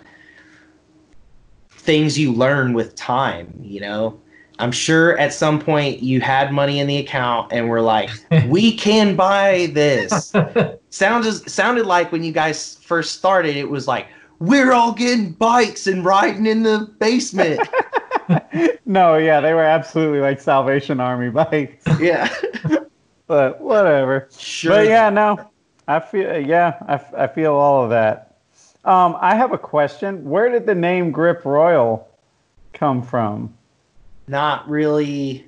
things you learn with time you know? I'm sure at some point you had money in the account and were like we can buy this. Sounded sounded like when you guys first started it was like we're all getting bikes and riding in the basement. No, yeah, they were absolutely like Salvation Army bikes, yeah. But whatever. sure. But yeah, no, I feel yeah, I, I feel all of that. Um, I have a question. Where did the name Grip Royal come from? not really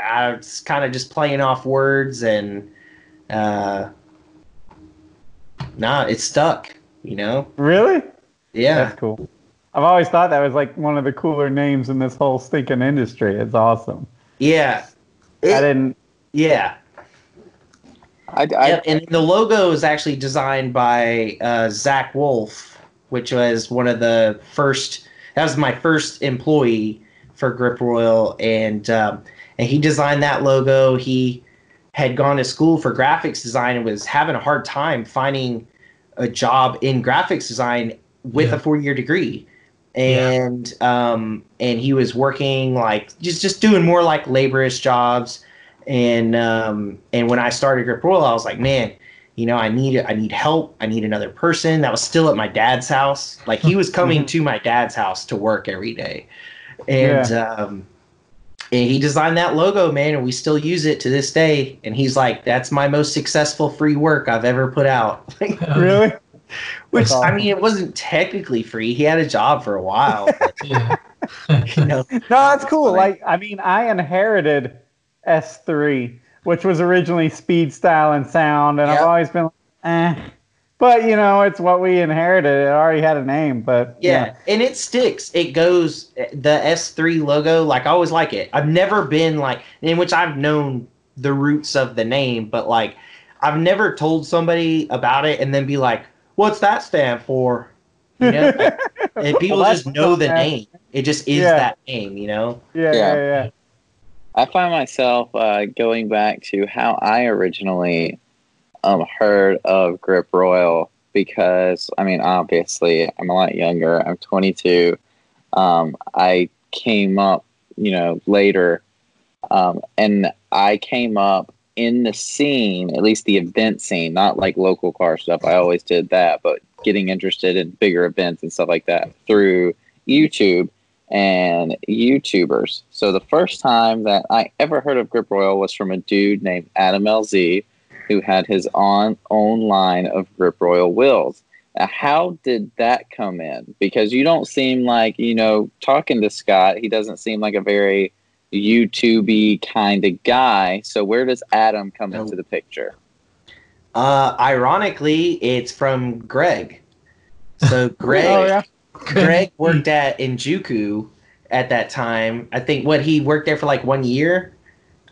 uh, it's kind of just playing off words and uh nah it's stuck you know Really? yeah That's cool. I've always thought that was like one of the cooler names in this whole stinking industry. It's awesome. Yeah. I didn't. yeah. I, I, Yep, and the logo is actually designed by uh, Zach Wolf, which was one of the first. That was my first employee for Grip Royal, and um, and he designed that logo. He had gone to school for graphics design and was having a hard time finding a job in graphics design with Yeah. a four year degree. And um, and he was working like just just doing more like laborious jobs and um, and when I started Grip Royal, I was like, man, you know, I need I need help. I need another person. That was still at my dad's house. Like he was coming to my dad's house to work every day, and um, and he designed that logo, man, and we still use it to this day. And he's like, that's my most successful free work I've ever put out. Really? Which That's I mean, it wasn't technically free. He had a job for a while, but, Yeah. you know. No, that's cool. funny. Like, I mean, I inherited S3, which was originally speed, style, and sound, and I've always been like, eh. But you know, it's what we inherited. It already had a name, but Yeah, and it sticks. It goes the S3 logo. Like I always like it. I've never been like in which I've known the roots of the name, but like I've never told somebody about it and then be like, "What's that stand for?" You know, Like, and people Well, just know the name. It just is Yeah. that name, you know. yeah, Yeah. yeah, yeah. I find myself uh, going back to how I originally um, heard of Grip Royal because, I mean, obviously, I'm a lot younger. I'm 22. Um, I came up, you know, later, um, and I came up in the scene, at least the event scene, not like local car stuff. I always did that, but getting interested in bigger events and stuff like that through YouTube and YouTubers. So the first time that I ever heard of Grip Royal was from a dude named Adam LZ, who had his on own line of Grip Royal wheels. Now, how did that come in? Because you don't seem like you know talking to Scott. He doesn't seem like a very YouTubey kind of guy. So where does Adam come into the picture? Uh, ironically, it's from Greg. So Greg, Oh yeah. Greg worked at Enjuku at that time. I think what he worked there for like one year.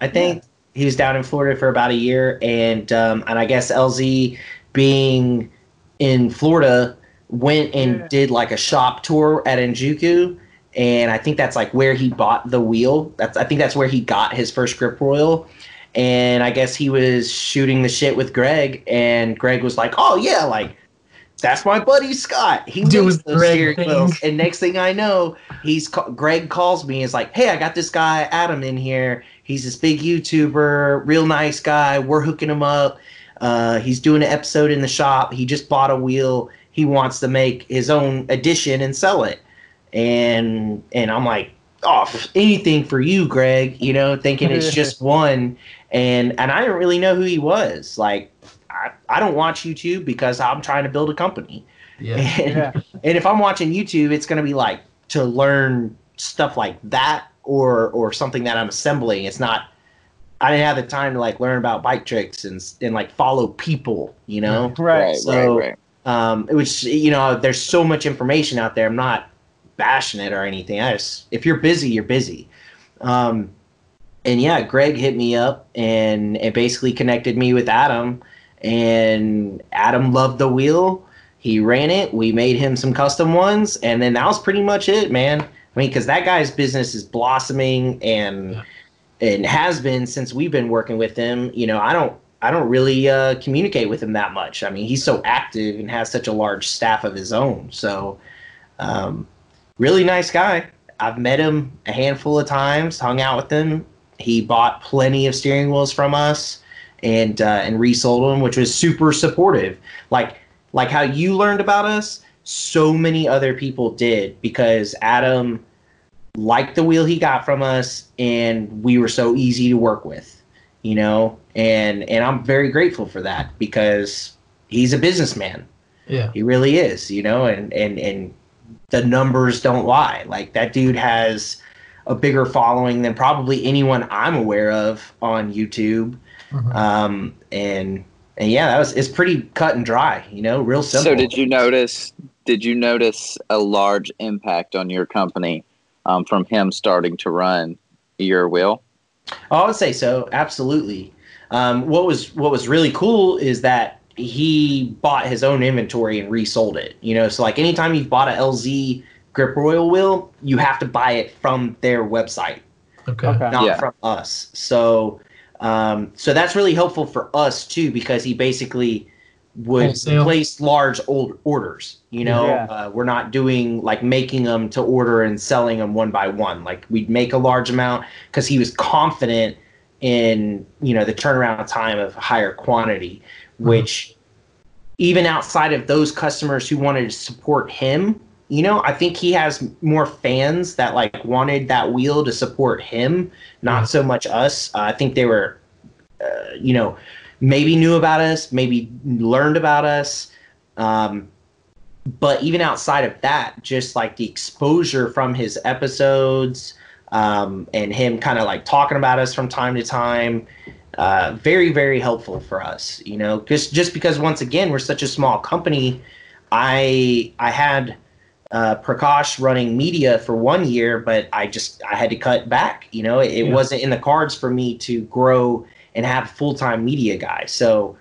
I think he was down in Florida for about a year, and um, and I guess LZ being in Florida went and Yeah. did like a shop tour at Enjuku, and I think that's like where he bought the wheel. That's I think that's where he got his first grip royal. And I guess he was shooting the shit with Greg, and Greg was like, "Oh yeah, like that's my buddy Scott. He makes those Greg steering things." wheels." And next thing I know, he's ca- Greg calls me. Is like, "Hey, I got this guy Adam in here. He's this big YouTuber, real nice guy. We're hooking him up. Uh, he's doing an episode in the shop. He just bought a wheel. He wants to make his own edition and sell it." And and I'm like, "Oh, anything for you, Greg." You know, thinking it's just one. And and I didn't really know who he was. Like, I, I don't watch YouTube because I'm trying to build a company. Yeah. And, Yeah. and if I'm watching YouTube, it's going to be like to learn stuff like that or or something that I'm assembling. It's not. I didn't have the time to like learn about bike tricks and and like follow people. You know. Right. right, So- right, right. Um, it was you know there's so much information out there. I'm not bashing it or anything. I just if you're busy, you're busy. Um, and yeah, Greg hit me up and it basically connected me with Adam, and Adam loved the wheel. He ran it. We made him some custom ones, and then that was pretty much it, man. I mean, because that guy's business is blossoming and Yeah. and has been since we've been working with him. You know, I don't I don't really uh, communicate with him that much. I mean, he's so active and has such a large staff of his own. So, um, really nice guy. I've met him a handful of times, hung out with him. He bought plenty of steering wheels from us and uh, and resold them, which was super supportive. Like like how you learned about us, so many other people did because Adam liked the wheel he got from us, and we were so easy to work with you know? And and i'm very grateful for that because he's a businessman. Yeah. he really is you know? And and and the numbers don't lie. Like that dude has a bigger following than probably anyone i'm aware of on youtube Mhm. um and and yeah, that was it's pretty cut and dry. You know, real simple. So did you notice? Did you notice a large impact on your company um, from him starting to run your wheel? Oh, I would say so. Absolutely. Um, what was what was really cool is that he bought his own inventory and resold it. You know, so like anytime you've bought a LZ Grip Royal wheel, you have to buy it from their website, Okay. Okay. not Yeah. from us. So, um, so that's really helpful for us too because he basically would Wholesale. place large old orders. You know, Yeah. uh, we're not doing like making them to order and selling them one by one. Like we'd make a large amount because he was confident in you know the turnaround time of higher quantity, which even outside of those customers who wanted to support him, you know, I think he has more fans that like wanted that wheel to support him, not so much us. Uh, I think they were, uh, you know, maybe knew about us, maybe learned about us. Um, but even outside of that, just like the exposure from his episodes um, and him kind of like talking about us from time to time, uh, very very helpful for us. You know, just just because once again we're such a small company, I I had uh, Prakash running media for one year, but I just I had to cut back. You know, it, it Yeah. wasn't in the cards for me to grow and have a full time media guy. So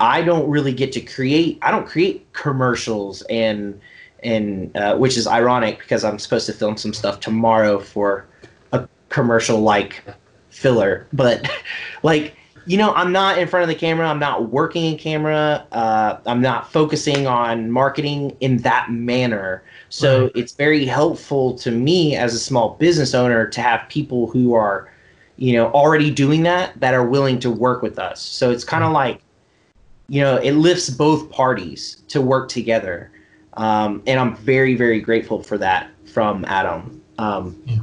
I don't really get to create. I don't create commercials and and uh, which is ironic because I'm supposed to film some stuff tomorrow for a commercial like filler. But like you know, I'm not in front of the camera. I'm not working in camera. Uh, I'm not focusing on marketing in that manner. So Right. it's very helpful to me as a small business owner to have people who are, you know, already doing that that are willing to work with us. So it's kind of like, you know, it lifts both parties to work together. Um, and I'm very, very grateful for that from Adam. Um, Yeah.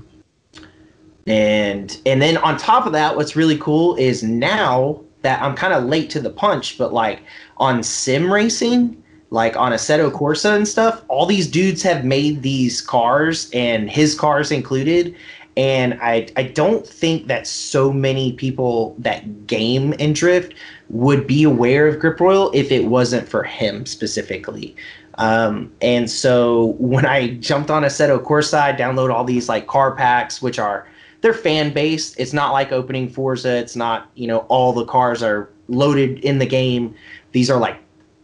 And and then on top of that, what's really cool is now that I'm kind of late to the punch, but like on sim racing, like on Assetto Corsa and stuff, all these dudes have made these cars and his cars included. And I I don't think that so many people that game and drift would be aware of Grip Royal if it wasn't for him specifically. Um, and so when I jumped on Assetto Corsa, I download all these like car packs, which are they're fan based. It's not like opening Forza. It's not you know all the cars are loaded in the game. These are like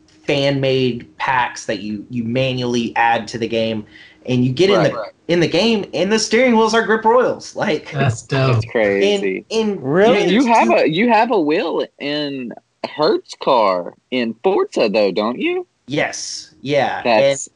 fan made packs that you you manually add to the game, and you get in Right. the in the game, and the steering wheels are grip royals. Like That's dope. That's crazy. in in Really? You, you have two- a you have a wheel in Hertz car in Forza though, don't you? yes, yeah, and That's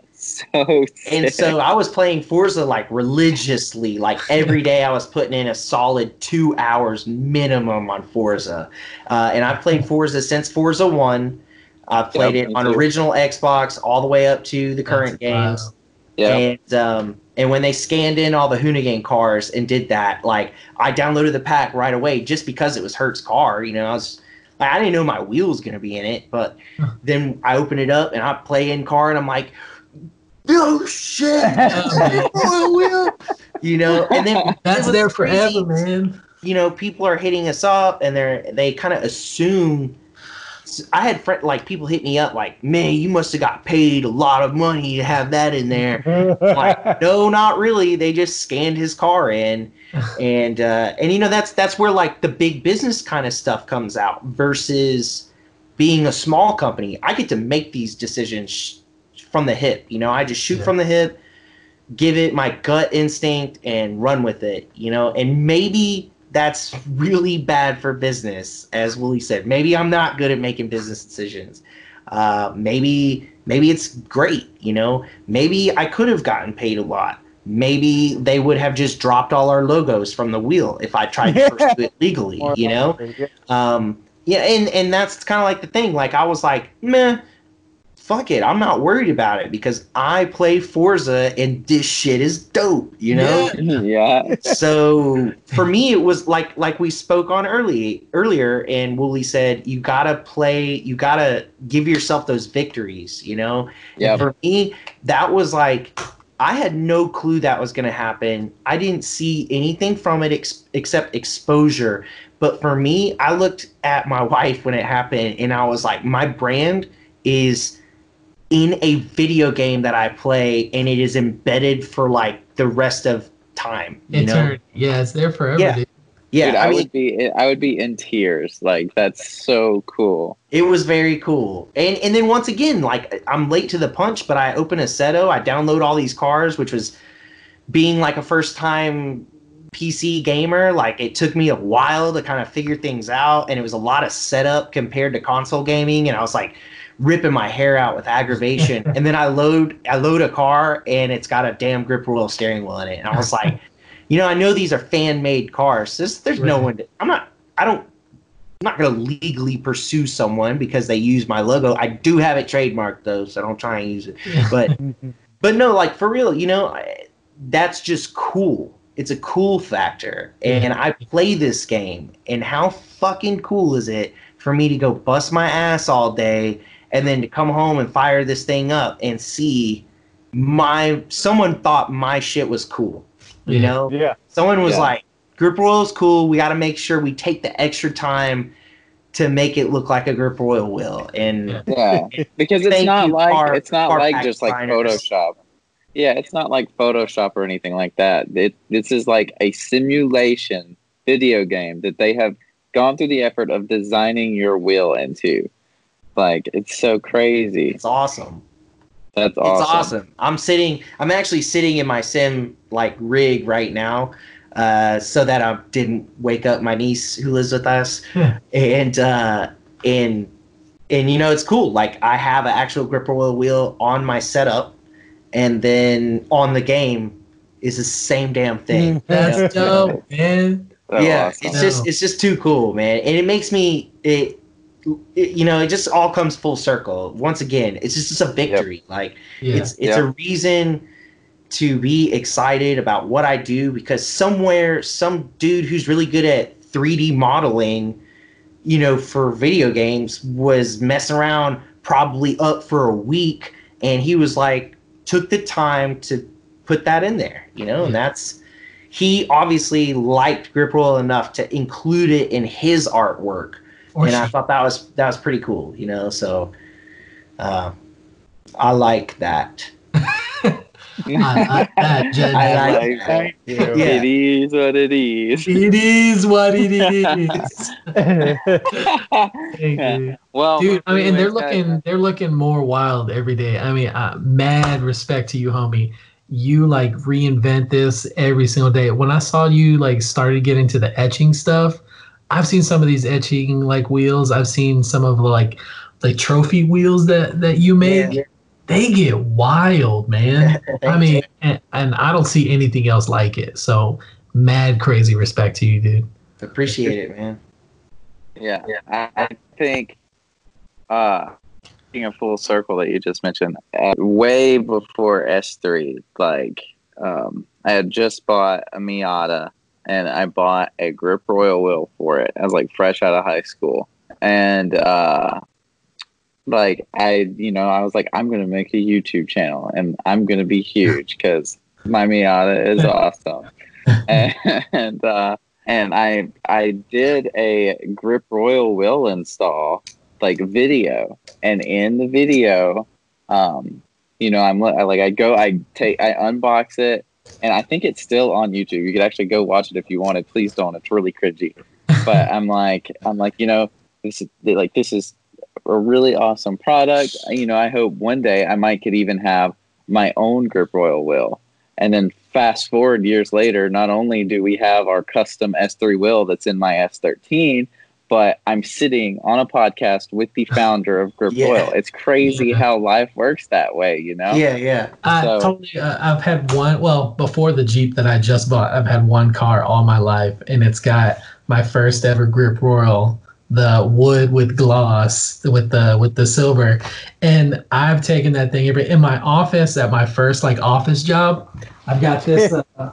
so and so I was playing Forza like religiously, like every day I was putting in a solid two hours minimum on Forza, uh, and I've played Forza since Forza One. I've played Yep, it on too. original Xbox all the way up to the current That's games. yeah. And um, and when they scanned in all the Hoonigan cars and did that, like I downloaded the pack right away just because it was Hertz car. You know, I was like, I didn't know my wheel was gonna be in it, but then I open it up and I play in car and I'm like, oh shit, my. You know, and then That's was there crazy. forever, man. You know, people are hitting us up and they're they kind of assume. I had friend, like people hit me up like, man, you must have got paid a lot of money to have that in there like no not really they just scanned his car in and uh and you know that's that's where like the big business kind of stuff comes out versus being a small company i get to make these decisions sh- from the hip you know? I just shoot Yeah. from the hip give it my gut instinct and run with it you know? And maybe that's really bad for business as willie said. Maybe i'm not good at making business decisions. Uh, maybe maybe it's great you know? Maybe i could have gotten paid a lot. Maybe they would have just dropped all our logos from the wheel if i tried to pursue it legally you know? Um yeah and and that's kind of like the thing. Like i was like meh fuck it i'm not worried about it because i play forza and this shit is dope you know yeah. so for me it was like like we spoke on early earlier and Wooly said you gotta play you gotta give yourself those victories you know Yeah. and for me that was like I had no clue that was going to happen. I didn't see anything from it ex- except exposure. But for me, I looked at my wife when it happened and I was like, my brand is in a video game that I play and it is embedded for like the rest of time. You know? Eternity. Yeah, it's there forever. Yeah. dude. Yeah, Dude, I, I, mean, would be I would be in tears. Like that's so cool. it was very cool. And and then once again, like I'm late to the punch, but I open Assetto, I download all these cars, which was being like a first time PC gamer, like it took me a while to kind of figure things out and it was a lot of setup compared to console gaming and I was like ripping my hair out with aggravation. and then I load I load a car and it's got a damn grip royal steering wheel in it. And I was like, you know, I know these are fan made cars. There's there's no one to, I'm not I don't I'm not going to legally pursue someone because they use my logo. I do have it trademarked though, so I don't try and use it. But but no, like for real, you know, I, that's just cool. It's a cool factor. And I play this game, and how fucking cool is it for me to go bust my ass all day and then to come home and fire this thing up and see my someone thought my shit was cool. You Yeah. know? Yeah. Someone was Yeah. like, Grip Royal is cool. We got to make sure we take the extra time to make it look like a Grip Royal will. And Yeah. Yeah, because it's not like car- it's not like just like designers. Photoshop. Yeah, it's not like Photoshop or anything like that. It this is like a simulation video game that they have gone through the effort of designing your wheel into. Like it's so crazy. it's awesome. That's awesome. It's awesome. awesome. I'm sitting. I'm actually sitting in my sim like rig right now, uh, so that I didn't wake up my niece who lives with us, and uh, and and you know it's cool. Like I have an actual gripper royal wheel on my setup, and then on the game is the same damn thing. That's dope, man. So yeah, awesome. it's just it's just too cool, man, and it makes me it, it. You know, it just all comes full circle. Once again, it's just, just a victory. Like Yeah. it's it's Yeah. a reason to be excited about what I do because somewhere some dude who's really good at 3D modeling, you know, for video games was messing around probably up for a week and he was like took the time to put that in there, you know, and that's he obviously liked Grip Roll enough to include it in his artwork Or and I thought that was that was pretty cool, you know. So, uh, I like that. I like that, Jen. I I like like that. Yeah. It is what it is. It is what it is. Thank you. well, Dude, I mean, and they're anyways, guys, looking, they're looking more wild every day. I mean, uh, mad respect to you, homie. You like reinvent this every single day. When I saw you like started getting to the etching stuff, I've seen some of these etching like wheels. I've seen some of the like the trophy wheels that that you make. Yeah. They get wild, man. I mean, and, and I don't see anything else like it. So, mad crazy respect to you, dude. appreciate it, man. Yeah, I, I think uh being a full circle that you just mentioned, uh, way before S3, like um, I had just bought a Miata and I bought a grip royal wheel for it. I was like fresh out of high school, and uh, like I, you know, I was like, I'm gonna make a YouTube channel and I'm gonna be huge because my Miata is awesome, and, and uh, and I I did a grip royal wheel install like video, and in the video, um, you know, I'm like I go, I take, I unbox it, and I think it's still on YouTube. You could actually go watch it if you wanted. Please don't. It's really cringy, but I'm like, I'm like, you know, this is like this is a really awesome product. You know, I hope one day I might could even have my own grip royal wheel. And then fast forward years later, not only do we have our custom S3 wheel that's in my S13, but I'm sitting on a podcast with the founder of Grip Yeah. Royal. It's crazy Yeah. how life works that way, you know? Yeah, yeah. I So- totally. Uh, I've had one. Well, before the Jeep that I just bought, I've had one car all my life, and it's got my first ever Grip Royal, the wood with gloss, with the with the silver, and I've taken that thing every in my office at my first like office job. I've got this. Uh,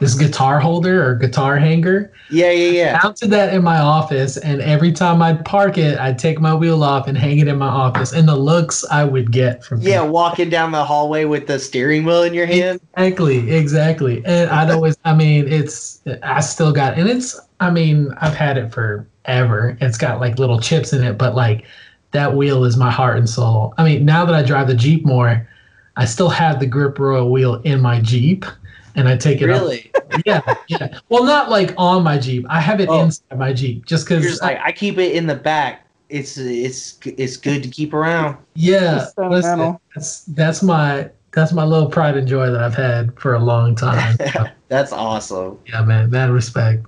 this guitar holder or guitar hanger. Yeah, yeah, yeah. I Mounted that in my office, and every time I'd park it, I'd take my wheel off and hang it in my office. And the looks I would get from Yeah, people. walking down the hallway with the steering wheel in your hand. exactly, exactly. And I'd always, I mean, it's I still got, and it's, I mean, I've had it forever. It's got like little chips in it, but like that wheel is my heart and soul. I mean, now that I drive the Jeep more, I still have the Grip Royal wheel in my Jeep, and I take it up Really? yeah, yeah. Well, not like on my Jeep. I have it Oh. inside my Jeep just because. just like I keep it in the back. It's it's it's good to keep around. yeah, It's sentimental. listen, that's that's my that's my little pride and joy that I've had for a long time. That's awesome. yeah, man, mad respect.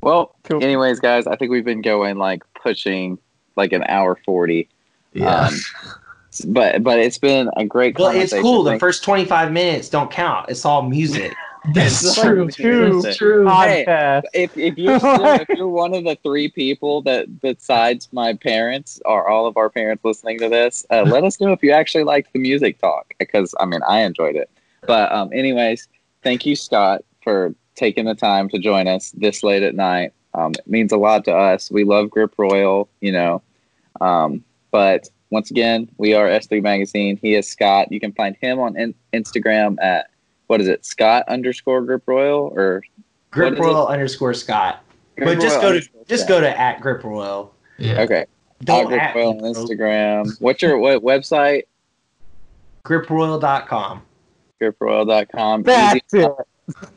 Well, Cool. anyways, guys, I think we've been going like pushing like an hour forty. Yeah, Um, but but it's been a great. Well, it's cool. The Thank- first 25 minutes don't count. It's all music. that's it's true. like true. Hey, Podcast. if if you're still, if you're one of the three people that besides my parents or all of our parents listening to this, uh, let us know if you actually liked the music talk because I mean I enjoyed it. But um, anyways, thank you Scott for taking the time to join us this late at night. Um, it means a lot to us. We love Grip Royal, you know. Um, but once again, we are S3 Magazine. He is Scott. You can find him on in- Instagram at what is it, Scott underscore Grip Royal or Grip Royal underscore Scott. Grip but just Royal go to just Scott. go to at Grip Royal. Yeah. Okay. Don't Grip at Royal me, on. Instagram. What's your what website? GripRoyal.com. GripRoyal.com. That's it.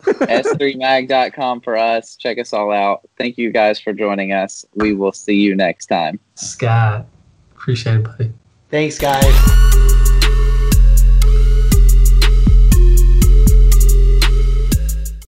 S3mag.com for us. Check us all out. Thank you guys for joining us. We will see you next time. Scott, appreciate it, buddy. Thanks, guys.